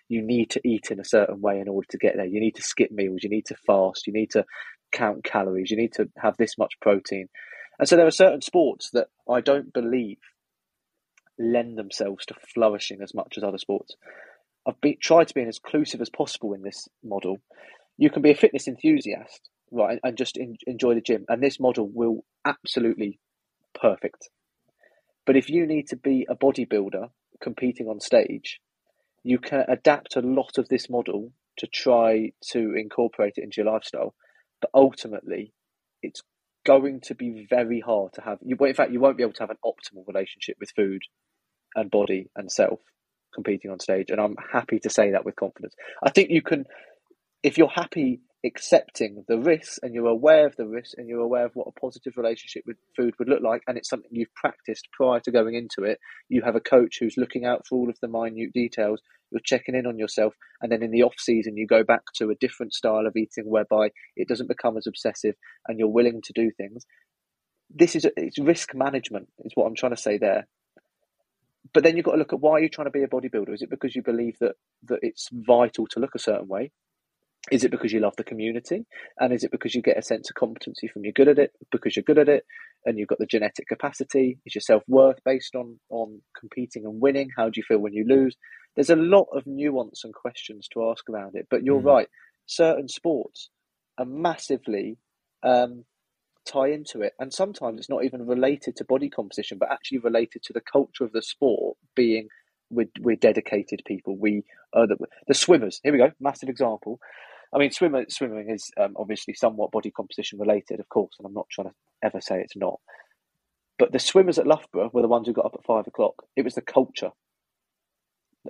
You need to eat in a certain way in order to get there. You need to skip meals. You need to fast. You need to count calories. You need to have this much protein. And so there are certain sports that I don't believe lend themselves to flourishing as much as other sports. I've be, tried to be as inclusive as possible in this model. You can be a fitness enthusiast, right, and just in, enjoy the gym, and this model will absolutely perfect. But if you need to be a bodybuilder competing on stage, you can adapt a lot of this model to try to incorporate it into your lifestyle. But ultimately, it's going to be very hard to have. You, in fact, you won't be able to have an optimal relationship with food and body and self competing on stage. And I'm happy to say that with confidence. I think you can, if you're happy accepting the risks and you're aware of the risks and you're aware of what a positive relationship with food would look like and it's something you've practiced prior to going into it you have a coach who's looking out for all of the minute details you're checking in on yourself and then in the off season you go back to a different style of eating whereby it doesn't become as obsessive and you're willing to do things this is it's risk management is what i'm trying to say there but then you've got to look at why are you trying to be a bodybuilder? Is it because you believe that that it's vital to look a certain way? Is it because you love the community? And is it because you get a sense of competency from you're good at it, because you're good at it, and you've got the genetic capacity? Is your self worth based on on competing and winning? How do you feel when you lose? There's a lot of nuance and questions to ask around it. But you're mm. right, certain sports are massively um, tie into it. And sometimes it's not even related to body composition, but actually related to the culture of the sport being we're, we're dedicated people. We are the, the swimmers. Here we go. Massive example. I mean, swimmer, swimming is um, obviously somewhat body composition related, of course, and I'm not trying to ever say it's not. But the swimmers at Loughborough were the ones who got up at five o'clock. It was the culture.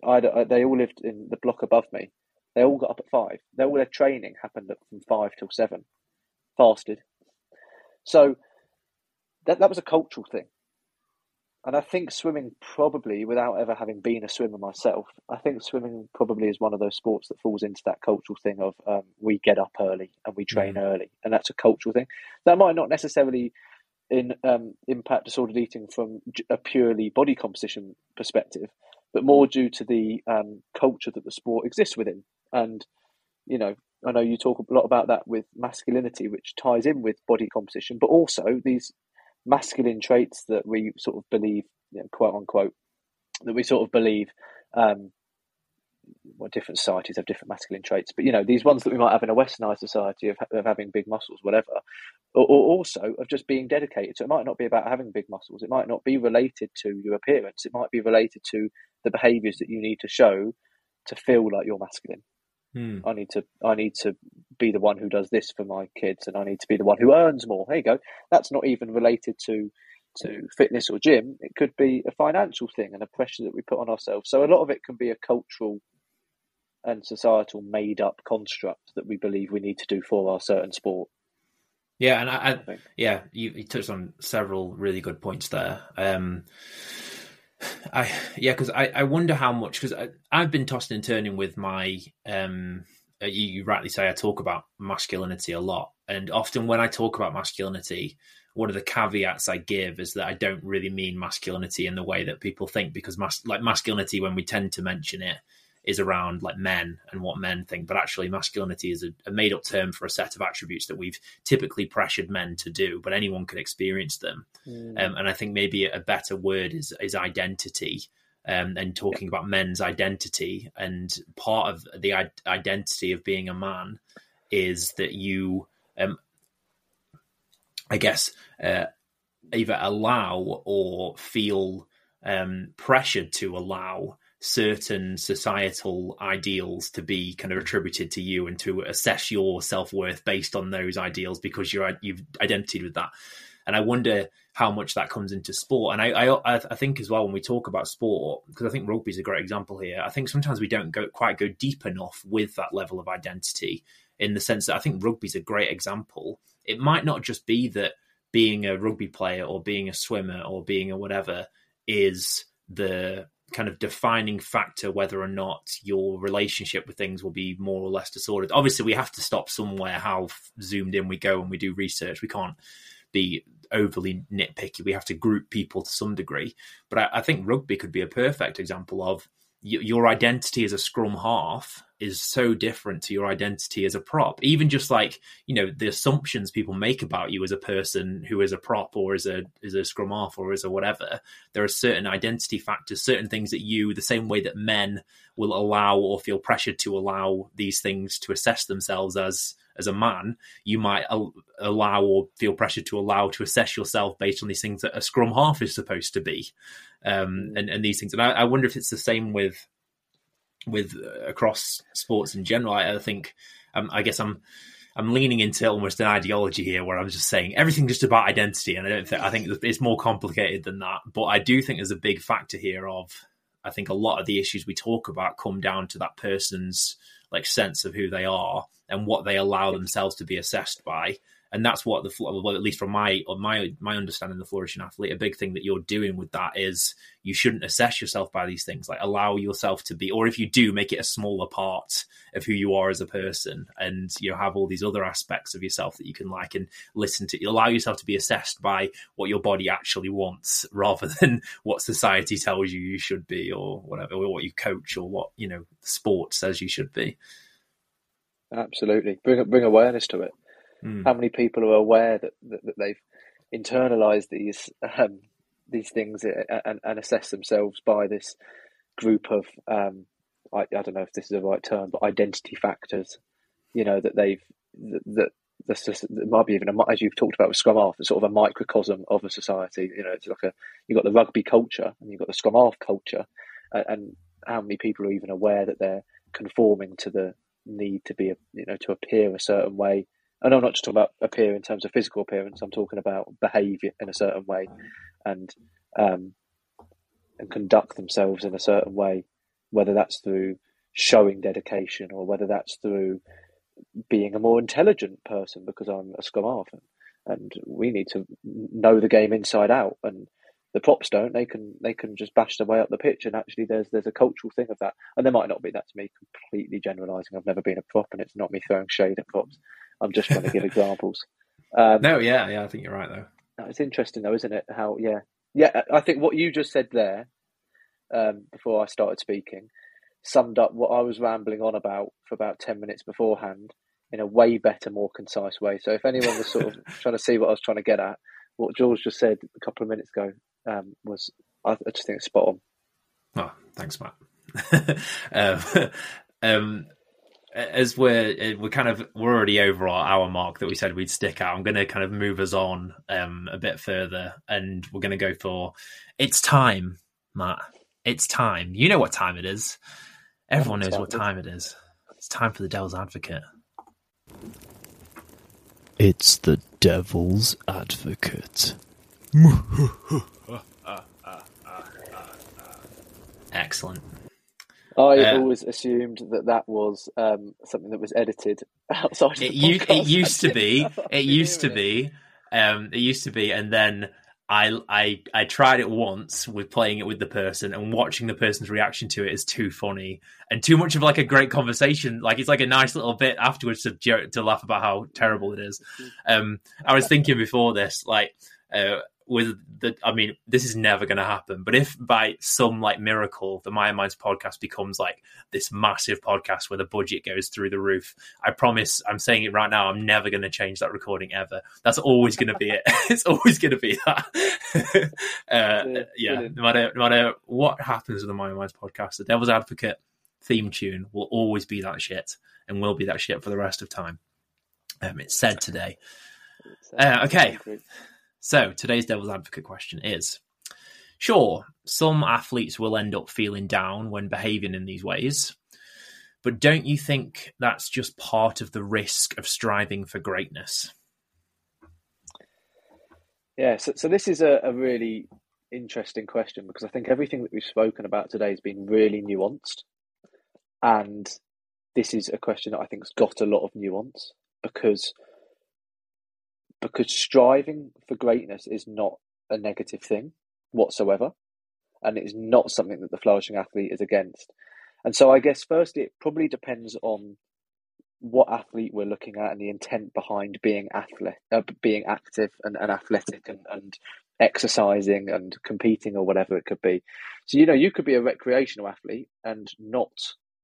I, I, they all lived in the block above me. They all got up at five. All their training happened from five till seven. Fasted, so that that was a cultural thing. And I think swimming probably, without ever having been a swimmer myself, I think swimming probably is one of those sports that falls into that cultural thing of um, we get up early and we train mm. early, and that's a cultural thing. That might not necessarily in um, impact disordered eating from a purely body composition perspective, but more due to the um, culture that the sport exists within. And you know, I know you talk a lot about that with masculinity, which ties in with body composition, but also these masculine traits that we sort of believe, you know, quote unquote, that we sort of believe. Um, well, different societies have different masculine traits, but you know these ones that we might have in a westernized society of, of having big muscles, whatever, or, or also of just being dedicated. So it might not be about having big muscles. It might not be related to your appearance. It might be related to the behaviors that you need to show to feel like you're masculine. Hmm. I need to I need to be the one who does this for my kids, and I need to be the one who earns more. There you go. That's not even related to to fitness or gym. It could be a financial thing and a pressure that we put on ourselves. So a lot of it can be a cultural and societal made up construct that we believe we need to do for our certain sport. Yeah, and I, I yeah, you, you, touched on several really good points there. Um, I yeah, because I, I wonder how much because I've been tossing and turning with my um. Uh, you, you rightly say I talk about masculinity a lot, and often when I talk about masculinity, one of the caveats I give is that I don't really mean masculinity in the way that people think, because mas- like masculinity, when we tend to mention it, is around like men and what men think, but actually masculinity is a, a made up term for a set of attributes that we've typically pressured men to do, but anyone can experience them. Mm. Um, and I think maybe a better word is is identity. um, and talking about men's identity. And part of the I- identity of being a man is that you, um, I guess, uh, either allow or feel um, pressured to allow certain societal ideals to be kind of attributed to you and to assess your self-worth based on those ideals because you're you've identified with that. And i wonder how much that comes into sport. And i i, I think as well when we talk about sport because i think rugby is a great example here i think sometimes we don't go quite go deep enough with that level of identity in the sense that i think rugby is a great example. It might not just be that being a rugby player or being a swimmer or being a whatever is the kind of defining factor whether or not your relationship with things will be more or less disordered. Obviously, we have to stop somewhere how zoomed in we go when we do research. We can't be overly nitpicky. We have to group people to some degree. But I, I think rugby could be a perfect example of your identity as a scrum half is so different to your identity as a prop. Even just like you know the assumptions people make about you as a person who is a prop or is a as a scrum half or is a whatever. There are certain identity factors, certain things that you, the same way that men will allow or feel pressured to allow these things to assess themselves as as a man, you might al- allow or feel pressured to allow to assess yourself based on these things that a scrum half is supposed to be, um, and and these things. And I, I wonder if it's the same with with uh, across sports in general. I, I think, um, I guess I'm. I'm leaning into almost an ideology here, where I'm just saying everything just about identity, and I don't think I think it's more complicated than that. But I do think there's a big factor here of I think a lot of the issues we talk about come down to that person's like sense of who they are and what they allow themselves to be assessed by and that's what the well, at least from my uh, my my understanding the flourishing athlete a big thing that you're doing with that is you shouldn't assess yourself by these things like allow yourself to be or if you do make it a smaller part of who you are as a person and you know have all these other aspects of yourself that you can like and listen to allow yourself to be assessed by what your body actually wants rather than what society tells you you should be or whatever or what you coach or what you know sport says you should be. Absolutely. Bring bring awareness to it Mm. How many people are aware that, that, that they've internalized these um, these things and, and, assess themselves by this group of um, I, I, don't know if this is the right term, but identity factors. You know that they've that that just, it might be even a, as you've talked about with Scrum Half, it's sort of a microcosm of a society. You know, it's like a you've got the rugby culture and you've got the Scrum Half culture, and, and how many people are even aware that they're conforming to the need to be a, you know to appear a certain way and I'm not just talking about appear in terms of physical appearance. I'm talking about behaviour in a certain way, and um, and conduct themselves in a certain way, whether that's through showing dedication or whether that's through being a more intelligent person because I'm a half and, we need to know the game inside out and the props don't. They can they can just bash their way up the pitch and actually there's there's a cultural thing of that. And there might not be that to me completely generalizing. I've never been a prop and it's not me throwing shade at props I'm just trying to give examples. Um, no, yeah, yeah, I think you're right though. It's interesting though, isn't it? How, yeah, yeah. I think what you just said there, um, before I started speaking, summed up what I was rambling on about for about ten minutes beforehand in a way better, more concise way. So if anyone was sort of trying to see what I was trying to get at, what George just said a couple of minutes ago um, was, I, I, just think it's spot on. Oh, thanks, Matt. um, um, as we're uh, we're kind of we're already over our hour mark that we said we'd stick out. I'm going to kind of move us on um, a bit further, and we're going to go for it's time, Matt. It's time. You know what time it is. Everyone knows what time it is. It's time for the Devil's Advocate. It's the Devil's Advocate. Excellent. I uh, always assumed that that was um, something that was edited outside. It, u- it used to be. It used to be. Um, it used to be, and then I I I tried it once with playing it with the person and watching the person's reaction to it is too funny and too much of like a great conversation. Like it's like a nice little bit afterwards to joke, to laugh about how terrible it is. Um, I was thinking before this, like uh, with the, I mean, this is never going to happen. But if by some like miracle, the MyoMinds podcast becomes like this massive podcast where the budget goes through the roof, I promise, I'm saying it right now, I'm never going to change that recording ever. That's always going to be it. it's always going to be that. uh, yeah, no matter no matter what happens with the MyoMinds podcast, the Devil's Advocate theme tune will always be that shit and will be that shit for the rest of time. Um, it's said today. Uh, okay. So today's devil's advocate question is sure, some athletes will end up feeling down when behaving in these ways, but don't you think that's just part of the risk of striving for greatness? Yeah, so, so this is a, a really interesting question because I think everything that we've spoken about today has been really nuanced. And this is a question that I think has got a lot of nuance because because striving for greatness is not a negative thing whatsoever, and it is not something that the flourishing athlete is against. And so, I guess firstly, it probably depends on what athlete we're looking at and the intent behind being athlete, uh, being active and, and athletic and, and exercising and competing or whatever it could be. So you know, you could be a recreational athlete and not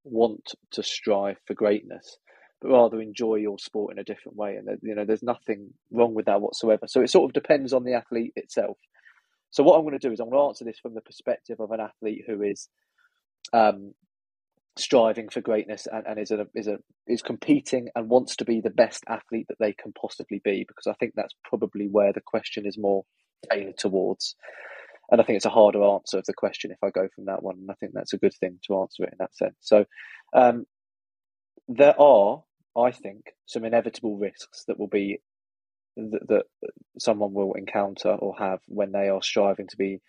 want to strive for greatness but rather enjoy your sport in a different way. And you know, there's nothing wrong with that whatsoever. So it sort of depends on the athlete itself. So what I'm going to do is I'm going to answer this from the perspective of an athlete who is um, striving for greatness and, and is a is a is competing and wants to be the best athlete that they can possibly be. Because I think that's probably where the question is more tailored towards. And I think it's a harder answer of the question if I go from that one. And I think that's a good thing to answer it in that sense. So um, there are I think, some inevitable risks that will be that, that someone will encounter or have when they are striving to be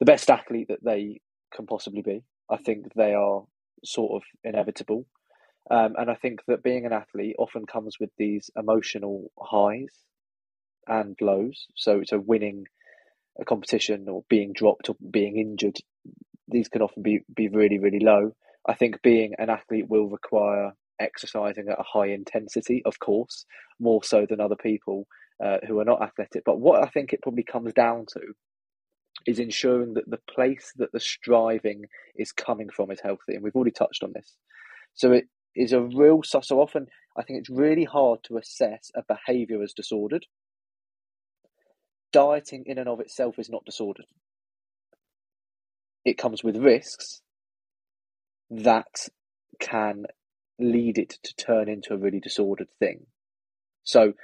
the best athlete that they can possibly be. I think they are sort of inevitable. Um, and I think that being an athlete often comes with these emotional highs and lows. So, so winning a competition or being dropped or being injured, these can often be, be really, really low. I think being an athlete will require exercising at a high intensity, of course, more so than other people uh, who are not athletic. But what I think it probably comes down to is ensuring that the place that the striving is coming from is healthy. And we've already touched on this. So it is a real, so, often I think it's really hard to assess a behavior as disordered. Dieting in and of itself is not disordered. It comes with risks that can lead it to turn into a really disordered thing. So,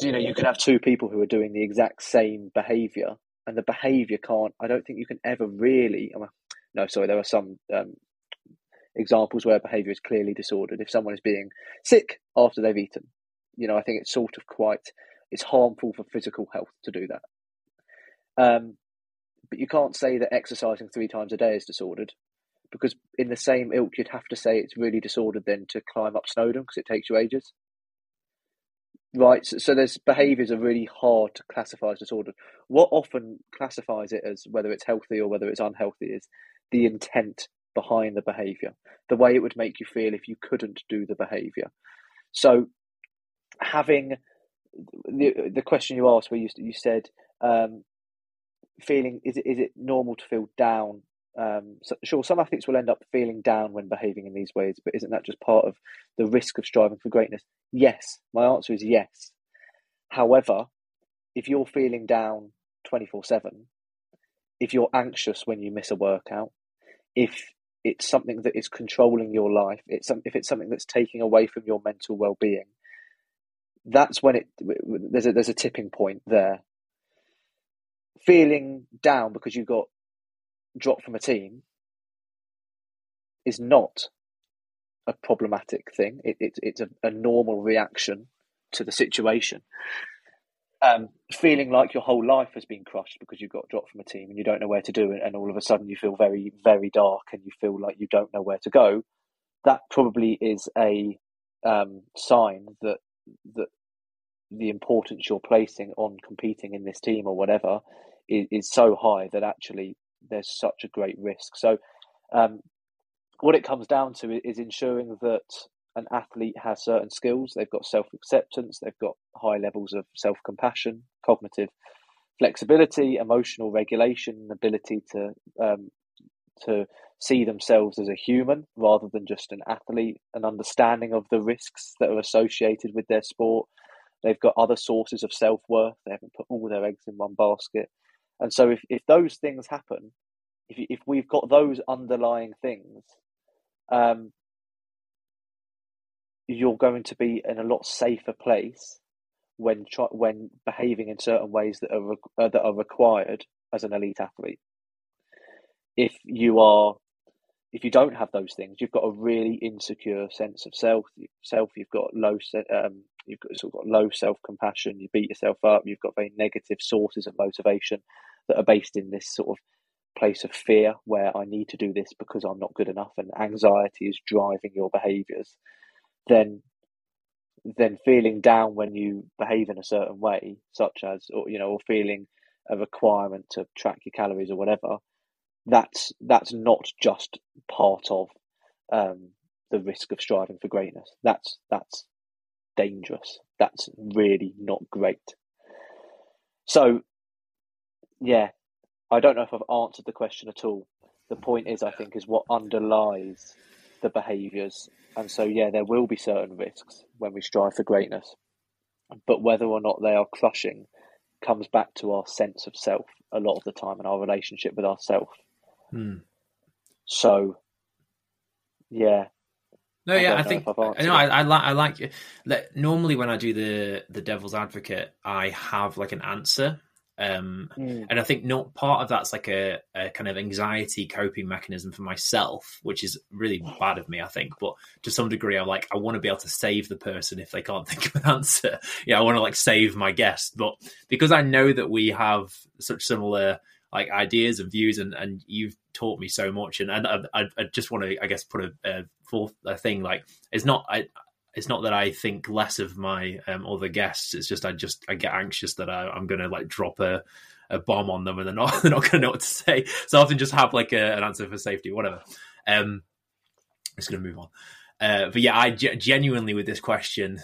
you know, you can have two people who are doing the exact same behavior, and the behavior can't. I don't think you can ever really. No, sorry, there are some um, examples where behavior is clearly disordered. If someone is being sick after they've eaten, you know, I think it's sort of quite. It's harmful for physical health to do that. Um, but you can't say that exercising three times a day is disordered because in the same ilk, you'd have to say it's really disordered then to climb up Snowdon because it takes you ages. Right, so, so there's behaviours are really hard to classify as disordered. What often classifies it as whether it's healthy or whether it's unhealthy is the intent behind the behaviour, the way it would make you feel if you couldn't do the behaviour. So, having the the question you asked, where you you said um, feeling is it is it normal to feel down um, so, sure, some athletes will end up feeling down when behaving in these ways, but isn't that just part of the risk of striving for greatness? Yes, my answer is yes. However, if you're feeling down 24 7, if you're anxious when you miss a workout, if it's something that is controlling your life, it's some, if it's something that's taking away from your mental well being, that's when it there's a, there's a tipping point there. Feeling down because you got drop from a team is not a problematic thing. It, it it's a, a, normal reaction to the situation. Um, feeling like your whole life has been crushed because you got dropped from a team and you don't know where to do it, and all of a sudden you feel very, very dark and you feel like you don't know where to go. That probably is a um, sign that that the importance you're placing on competing in this team or whatever is, is so high that actually there's such a great risk. So, um, what it comes down to is ensuring that an athlete has certain skills. They've got self acceptance. They've got high levels of self compassion, cognitive flexibility, emotional regulation, ability to um, to see themselves as a human rather than just an athlete, an understanding of the risks that are associated with their sport. They've got other sources of self worth. They haven't put all their eggs in one basket. And so, if, if those things happen, if, if we've got those underlying things, um, you're going to be in a lot safer place when when behaving in certain ways that are uh, that are required as an elite athlete. If you are, if you don't have those things, you've got a really insecure sense of self. Self, you've got low, um, you've got sort of got low self compassion. You beat yourself up. You've got very negative sources of motivation that are based in this sort of place of fear where I need to do this because I'm not good enough, and anxiety is driving your behaviors. Then then feeling down when you behave in a certain way, such as or you know, or feeling a requirement to track your calories or whatever, that's that's not just part of um, the risk of striving for greatness. That's that's dangerous. That's really not great. So, yeah, I don't know if I've answered the question at all. The point is, I think, is what underlies the behaviours. And so, yeah, there will be certain risks when we strive for greatness. But whether or not they are crushing comes back to our sense of self a lot of the time and our relationship with ourself. Hmm. So, yeah. No, yeah, I, I think I know I, I like I like. Like, normally, when I do the the devil's advocate, I have like an answer um, mm. And I think not part of that's like a, a, kind of anxiety coping mechanism for myself, which is really bad of me, I think. But to some degree, I'm like, I want to be able to save the person if they can't think of an answer. yeah, I want to like save my guest. But because I know that we have such similar like ideas and views, and, and you've taught me so much, and, and I, I just want to, I guess, put a, a fourth a thing like it's not. I, it's not that I think less of my um, other guests. It's just I just I get anxious that I, am going to like drop a, a bomb on them and they're not they're not going to know what to say. So I often just have like a, an answer for safety, whatever. Um, I'm just going to move on. Uh, but yeah, I genuinely with this question,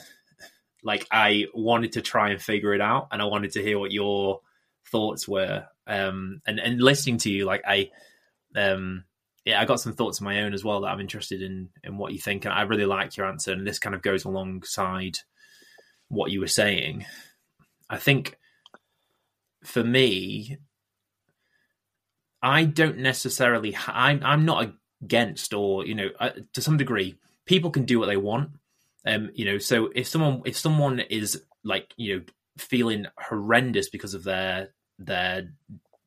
like I wanted to try and figure it out, and I wanted to hear what your thoughts were. Um, and and listening to you, like I, um, yeah, I got some thoughts of my own as well that I'm interested in in what you think, and I really like your answer. And this kind of goes alongside what you were saying. I think for me, I don't necessarily. I'm I'm not against, or you know, uh, to some degree, people can do what they want. Um, you know, so if someone if someone is like you know feeling horrendous because of their their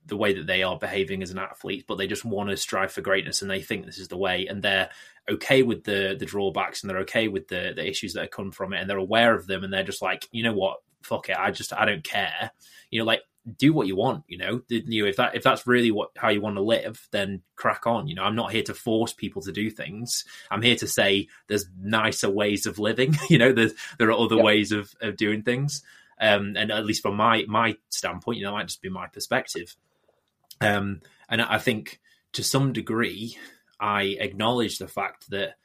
the way that they are behaving as an athlete, but they just want to strive for greatness and they think this is the way, and they're okay with the the drawbacks and they're okay with the the issues that come from it, and they're aware of them, and they're just like, you know what, fuck it, I just I don't care, you know, like do what you want, you know, you know if that if that's really what how you want to live, then crack on, you know. I'm not here to force people to do things. I'm here to say there's nicer ways of living, you know. There's there are other ways of of doing things. Um, and at least from my my standpoint, you know, that might just be my perspective. Um, and I think to some degree, I acknowledge the fact that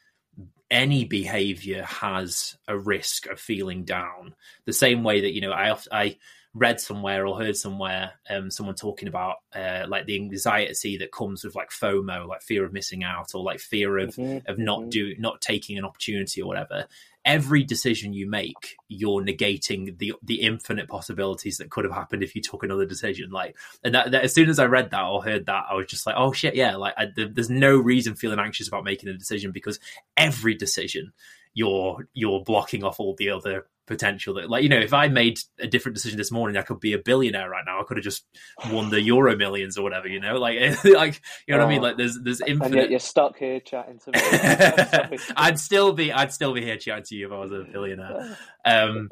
any behavior has a risk of feeling down. The same way that you know, I I read somewhere or heard somewhere um, someone talking about uh, like the anxiety that comes with like FOMO, like fear of missing out, or like fear of mm-hmm. of not mm-hmm. do not taking an opportunity or whatever every decision you make, you're negating the the infinite possibilities that could have happened if you took another decision. Like, and that, that as soon as I read that or heard that, I was just like, oh shit, yeah. Like, I, there's no reason feeling anxious about making a decision because every decision you're you're blocking off all the other potential that like you know if i made a different decision this morning i could be a billionaire right now. I could have just won the euro millions or whatever you know? Like like you know oh. what i mean? Oh. like there's there's infinite and yet you're stuck here chatting to me. I'd still be i'd still be here chatting to you if i was a billionaire. Um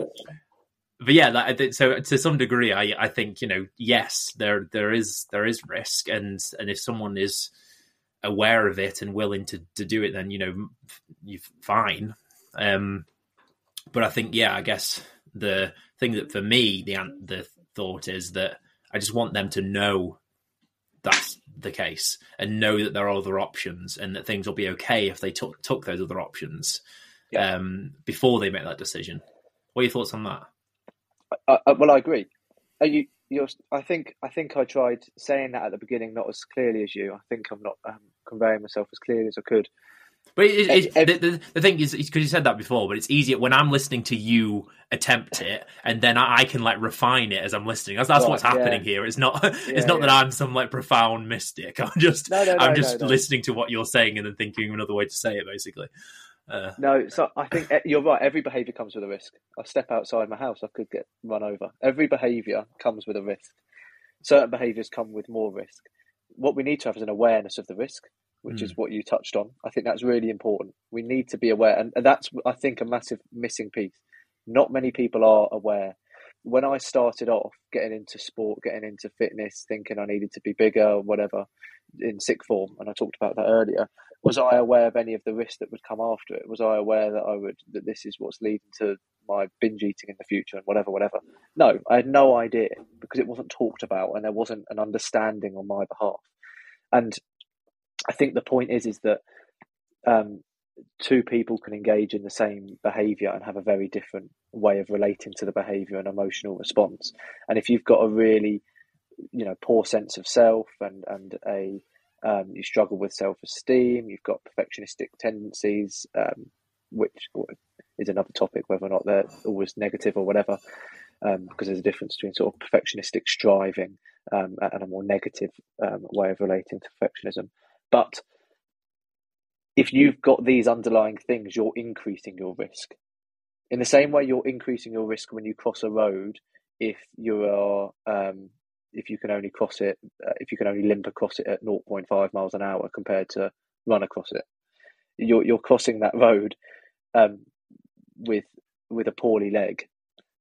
but yeah like, so to some degree i i think you know yes there there is there is risk. And and if someone is aware of it and willing to to do it then you know you're fine. Um but I think, yeah, I guess the thing that for me, the the thought is that I just want them to know that's the case and know that there are other options and that things will be okay if they took took those other options yeah. um, before they make that decision. What are your thoughts on that? I, I, well, I agree. You you're. I think. I think I tried saying that at the beginning, not as clearly as you. I think I'm not um, conveying myself as clearly as I could. But it, it, it, the, the, the thing is, because you said that before, but it's easier when I'm listening to you attempt it, and then I, I can like refine it as I'm listening. That's, that's what's happening yeah. here. It's not. it's Yeah, not that. I'm some like profound mystic. I'm just. No, no, no, I'm just listening to what you're saying and then thinking of another way to say it, basically. Uh, No, so I think eh, you're right. Every behaviour comes with a risk. I step outside my house, I could get run over. Every behaviour comes with a risk. Certain behaviours come with more risk. What we need to have is an awareness of the risk, which hmm. is what you touched on. I think that's really important. We need to be aware, and, and that's I think a massive missing piece. Not many people are aware. When I started off getting into sport, getting into fitness, thinking I needed to be bigger, whatever, in sick form, and I talked about that earlier. Was I aware of any of the risks that would come after it? Was I aware that I would that this is what's leading to my binge eating in the future and whatever, whatever? No, I had no idea because it wasn't talked about and there wasn't an understanding on my behalf. And I think the point is is that um, two people can engage in the same behavior and have a very different way of relating to the behavior and emotional response. And if you've got a really, you know, poor sense of self and and a um, you struggle with self esteem, you've got perfectionistic tendencies, um, which is another topic, whether or not they're always negative or whatever, um, because there's a difference between sort of perfectionistic striving um, and a more negative um, way of relating to perfectionism. But if you've got these underlying things, you're increasing your risk. In the same way, you're increasing your risk when you cross a road if you are um, if you can only cross it uh, if you can only limp across it at 0.5 miles an hour compared to run across it. You're you're crossing that road um, with with a poorly leg.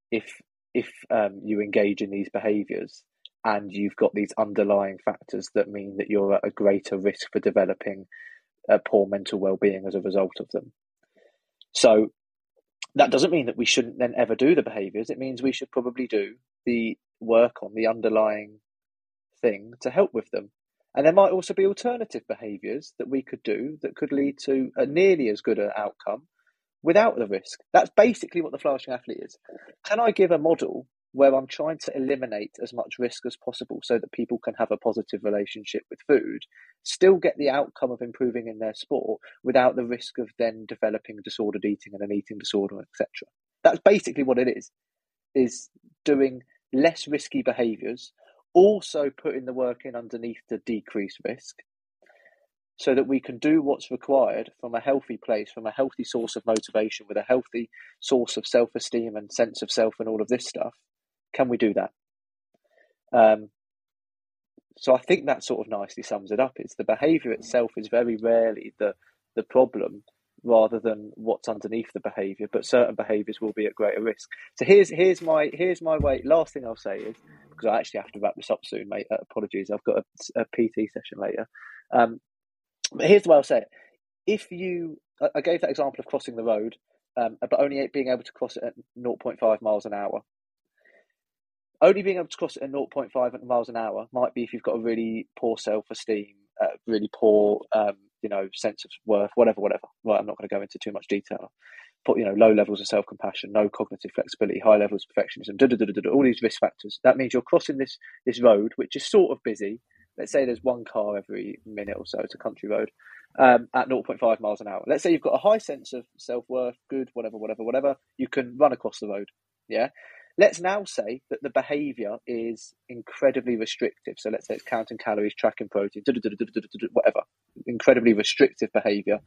If if um, you engage in these behaviours and you've got these underlying factors that mean that you're at a greater risk for developing a poor mental well-being as a result of them. So that doesn't mean that we shouldn't then ever do the behaviours. It means we should probably do the work on the underlying thing to help with them. And there might also be alternative behaviours that we could do that could lead to a nearly as good an outcome without the risk. That's basically what the flourishing athlete is. Can I give a model where I'm trying to eliminate as much risk as possible so that people can have a positive relationship with food, still get the outcome of improving in their sport without the risk of then developing disordered eating and an eating disorder, etc. That's basically what it is, is doing less risky behaviours, also putting the work in underneath to decrease risk, so that we can do what's required from a healthy place, from a healthy source of motivation, with a healthy source of self esteem and sense of self and all of this stuff. Can we do that? Um, so I think that sort of nicely sums it up. It's the behaviour itself is very rarely the the problem, rather than what's underneath the behaviour. But certain behaviours will be at greater risk. So here's here's my here's my way. Last thing I'll say is because I actually have to wrap this up soon, mate. Uh, apologies, I've got a, a PT session later. Um, but here's the way I'll say it. If you, I gave that example of crossing the road, um, but only being able to cross it at 0.5 miles an hour. Only being able to cross it at 0.5 miles an hour might be if you've got a really poor self-esteem, uh, really poor, um, you know, sense of worth, whatever, whatever. Right, I'm not going to go into too much detail. But you know, low levels of self-compassion, no cognitive flexibility, high levels of perfectionism, all these risk factors. That means you're crossing this this road, which is sort of busy. Let's say there's one car every minute or so. It's a country road um, at 0.5 miles an hour. Let's say you've got a high sense of self worth, good, whatever, whatever, whatever. You can run across the road. Yeah. Let's now say that the behavior is incredibly restrictive. So let's say it's counting calories, tracking protein, whatever. Incredibly restrictive behavior.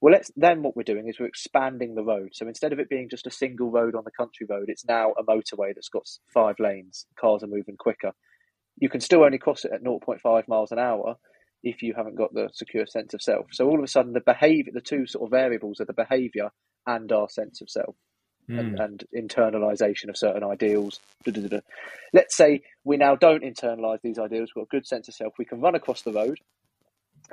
Well, let's then what we're doing is we're expanding the road. So instead of it being just a single road on the country road, it's now a motorway that's got five lanes. Cars are moving quicker. You can still only cross it at 0.5 miles an hour if you haven't got the secure sense of self. So all of a sudden, the behavior, the two sort of variables are the behavior and our sense of self and, mm, and internalization of certain ideals. Da, da, da. Let's say we now don't internalize these ideals. We've got a good sense of self. We can run across the road,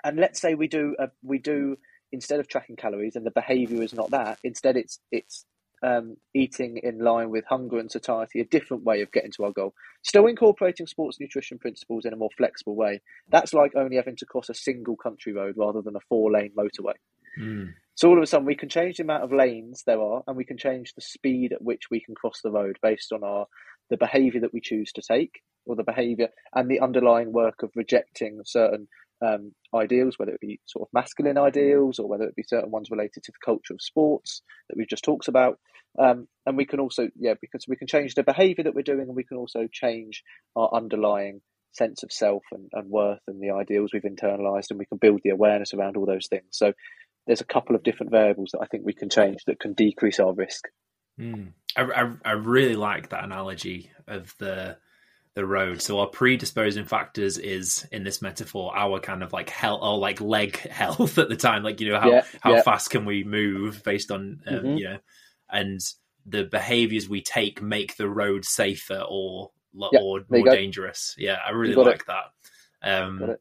and let's say we do a, we do instead of tracking calories, and the behavior is not that. Instead, it's it's um, eating in line with hunger and satiety, a different way of getting to our goal. Still incorporating sports nutrition principles in a more flexible way. That's like only having to cross a single country road rather than a four lane motorway. Mm, So all of a sudden, we can change the amount of lanes there are, and we can change the speed at which we can cross the road based on our the behaviour that we choose to take or the behaviour and the underlying work of rejecting certain um, ideals, whether it be sort of masculine ideals or whether it be certain ones related to the culture of sports that we've just talked about. Um, and we can also, yeah, because we can change the behaviour that we're doing, and we can also change our underlying sense of self and, and worth and the ideals we've internalized, and we can build the awareness around all those things. So there's a couple of different variables that I think we can change that can decrease our risk. Mm. I, I, I really like that analogy of the the road. So our predisposing factors is in this metaphor our kind of like health or like leg health at the time, like you know how Yeah, how yeah. fast can we move based on um, Mhm. you know, and the behaviors we take make the road safer or Yeah, or more dangerous. Yeah, I really got it. like that. Um,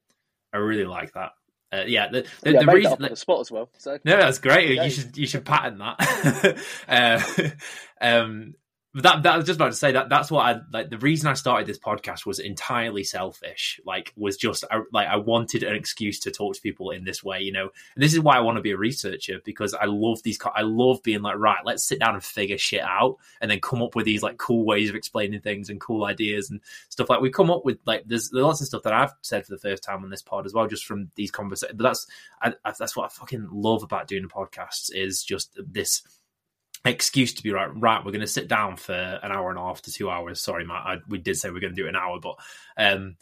I really like that. Uh, yeah, the the, yeah, the reason that the spot as well. So no, that's great. Yeah. You should you should patent that. uh, um, that that I was just about to say that that's what I like. The reason I started this podcast was entirely selfish. Like, was just I, like I wanted an excuse to talk to people in this way. You know, and this is why I want to be a researcher because I love these. I love being like, right, let's sit down and figure shit out, and then come up with these like cool ways of explaining things and cool ideas and stuff. Like we come up with like there's, there's lots of stuff that I've said for the first time on this pod as well, just from these conversations. But that's I, I, that's what I fucking love about doing podcasts is just this excuse to be right. Right, we're going to sit down for an hour and a half to two hours. Sorry, Matt, I, we did say we are going to do it an hour, but um,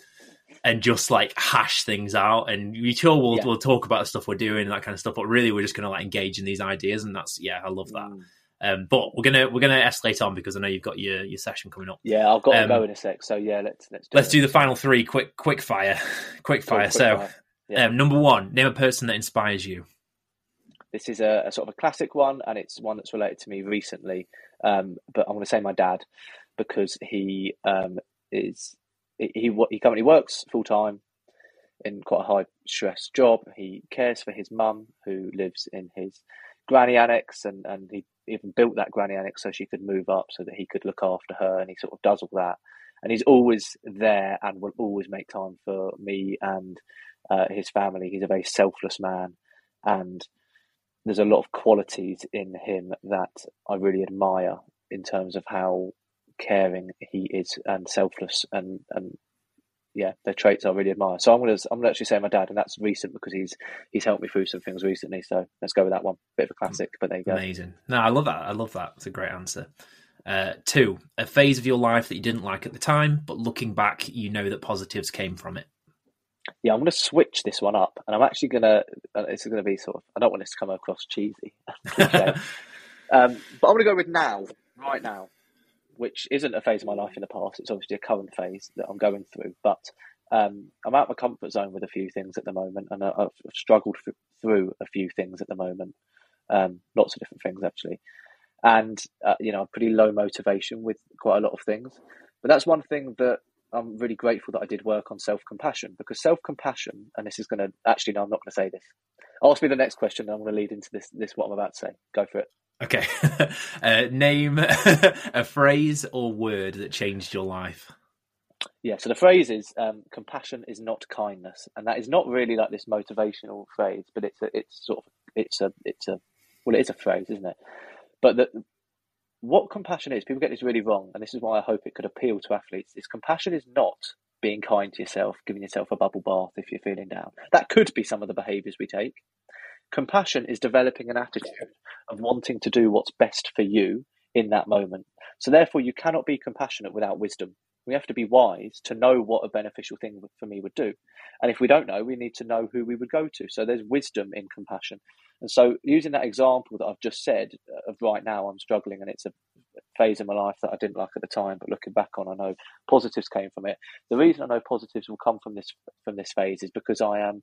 and just like hash things out. And we sure we'll Yeah. we'll talk about the stuff we're doing and that kind of stuff. But really, we're just going to like engage in these ideas, and that's yeah, I love that. Mm. Um, but we're gonna we're gonna escalate on because I know you've got your your session coming up. yeah, I've got Um, to go in a sec. So yeah, let's let's do Let's it. do the final three quick quick fire, quick Cool, fire. quick so, fire. Yeah. um, number one, name a person that inspires you. This is a, a sort of a classic one, and it's one that's related to me recently. Um, but I'm going to say my dad because he um, is he he he currently works full time in quite a high stress job. He cares for his mum who lives in his granny annex, and and he even built that granny annex so she could move up so that he could look after her, and he sort of does all that. And he's always there and will always make time for me and uh, his family. He's a very selfless man, and there's a lot of qualities in him that I really admire in terms of how caring he is and selfless and and yeah, they're traits I really admire. So I'm gonna I'm gonna actually say my dad, and that's recent because he's he's helped me through some things recently. So let's go with that one. Bit of a classic, but there you go. Amazing. No, I love that. I love that. It's a great answer. Uh, two, a phase of your life that you didn't like at the time, but looking back, you know that positives came from it. Yeah, I'm gonna switch this one up, and I'm actually gonna uh, it's gonna be sort of I don't want this to come across cheesy, um, but I'm gonna go with now, right now, which isn't a phase of my life in the past. It's obviously a current phase that I'm going through, but um, I'm out of my comfort zone with a few things at the moment, and I- I've struggled th- through a few things at the moment. Um, lots of different things actually, and uh, you know, pretty low motivation with quite a lot of things. But that's one thing that I'm really grateful that I did work on self compassion because self compassion, and this is going to actually, no, I'm not going to say this. Ask me the next question, and I'm going to lead into this. This what I'm about to say. Go for it. Okay. uh, name a phrase or word that changed your life. Yeah. So the phrase is um, "compassion is not kindness," and that is not really like this motivational phrase, but it's a, it's sort of, it's a, it's a, well, it is a phrase, isn't it? But the, what compassion is, people get this really wrong, and this is why I hope it could appeal to athletes. Is compassion is not being kind to yourself, giving yourself a bubble bath if you're feeling down. That could be some of the behaviours we take. Compassion is developing an attitude of wanting to do what's best for you in that moment. So therefore, you cannot be compassionate without wisdom. We have to be wise to know what a beneficial thing for me would do. And if we don't know, we need to know who we would go to. So there's wisdom in compassion. And so, using that example that I've just said uh, of right now, I'm struggling and it's a phase in my life that I didn't like at the time, but looking back on, I know positives came from it. The reason I know positives will come from this from this phase is because I am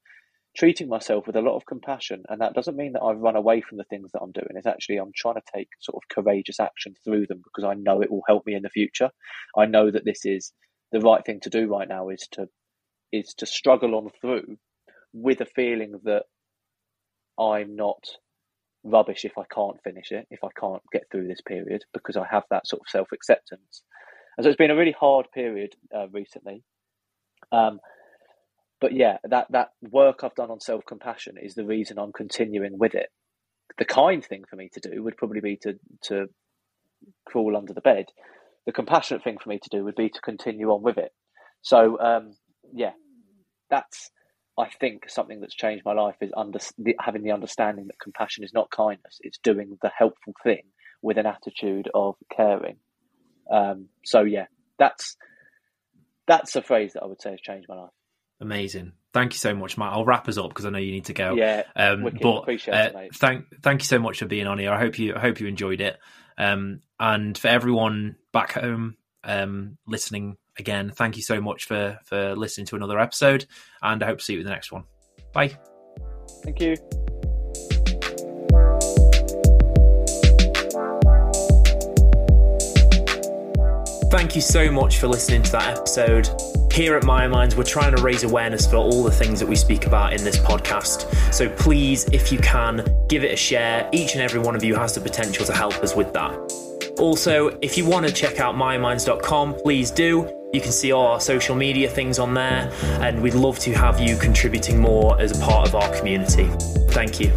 treating myself with a lot of compassion, and that doesn't mean that I've run away from the things that I'm doing. It's actually I'm trying to take sort of courageous action through them because I know it will help me in the future. I know that this is the right thing to do right now is to is to struggle on through with a feeling that I'm not rubbish if I can't finish it, if I can't get through this period, because I have that sort of self acceptance. And so it's been a really hard period uh, recently. Um, but yeah, that, that work I've done on self compassion is the reason I'm continuing with it. The kind thing for me to do would probably be to, to crawl under the bed. The compassionate thing for me to do would be to continue on with it. So um, yeah, that's I think something that's changed my life is under, the, having the understanding that compassion is not kindness; it's doing the helpful thing with an attitude of caring. Um, so yeah, that's that's a phrase that I would say has changed my life. Amazing. Thank you so much, Matt. I'll wrap us up because I know you need to go. Yeah, Um, wicked. but Appreciate uh, it, mate. thank thank you so much for being on here. I hope you I hope you enjoyed it. Um, and for everyone back home um, listening again, thank you so much for for listening to another episode. And I hope to see you in the next one. Bye. Thank you. Thank you so much for listening to that episode. Here at MyoMinds, we're trying to raise awareness for all the things that we speak about in this podcast. So please, if you can, give it a share. Each and every one of you has the potential to help us with that. Also, if you want to check out myominds.com, please do. You can see all our social media things on there, and we'd love to have you contributing more as a part of our community. Thank you.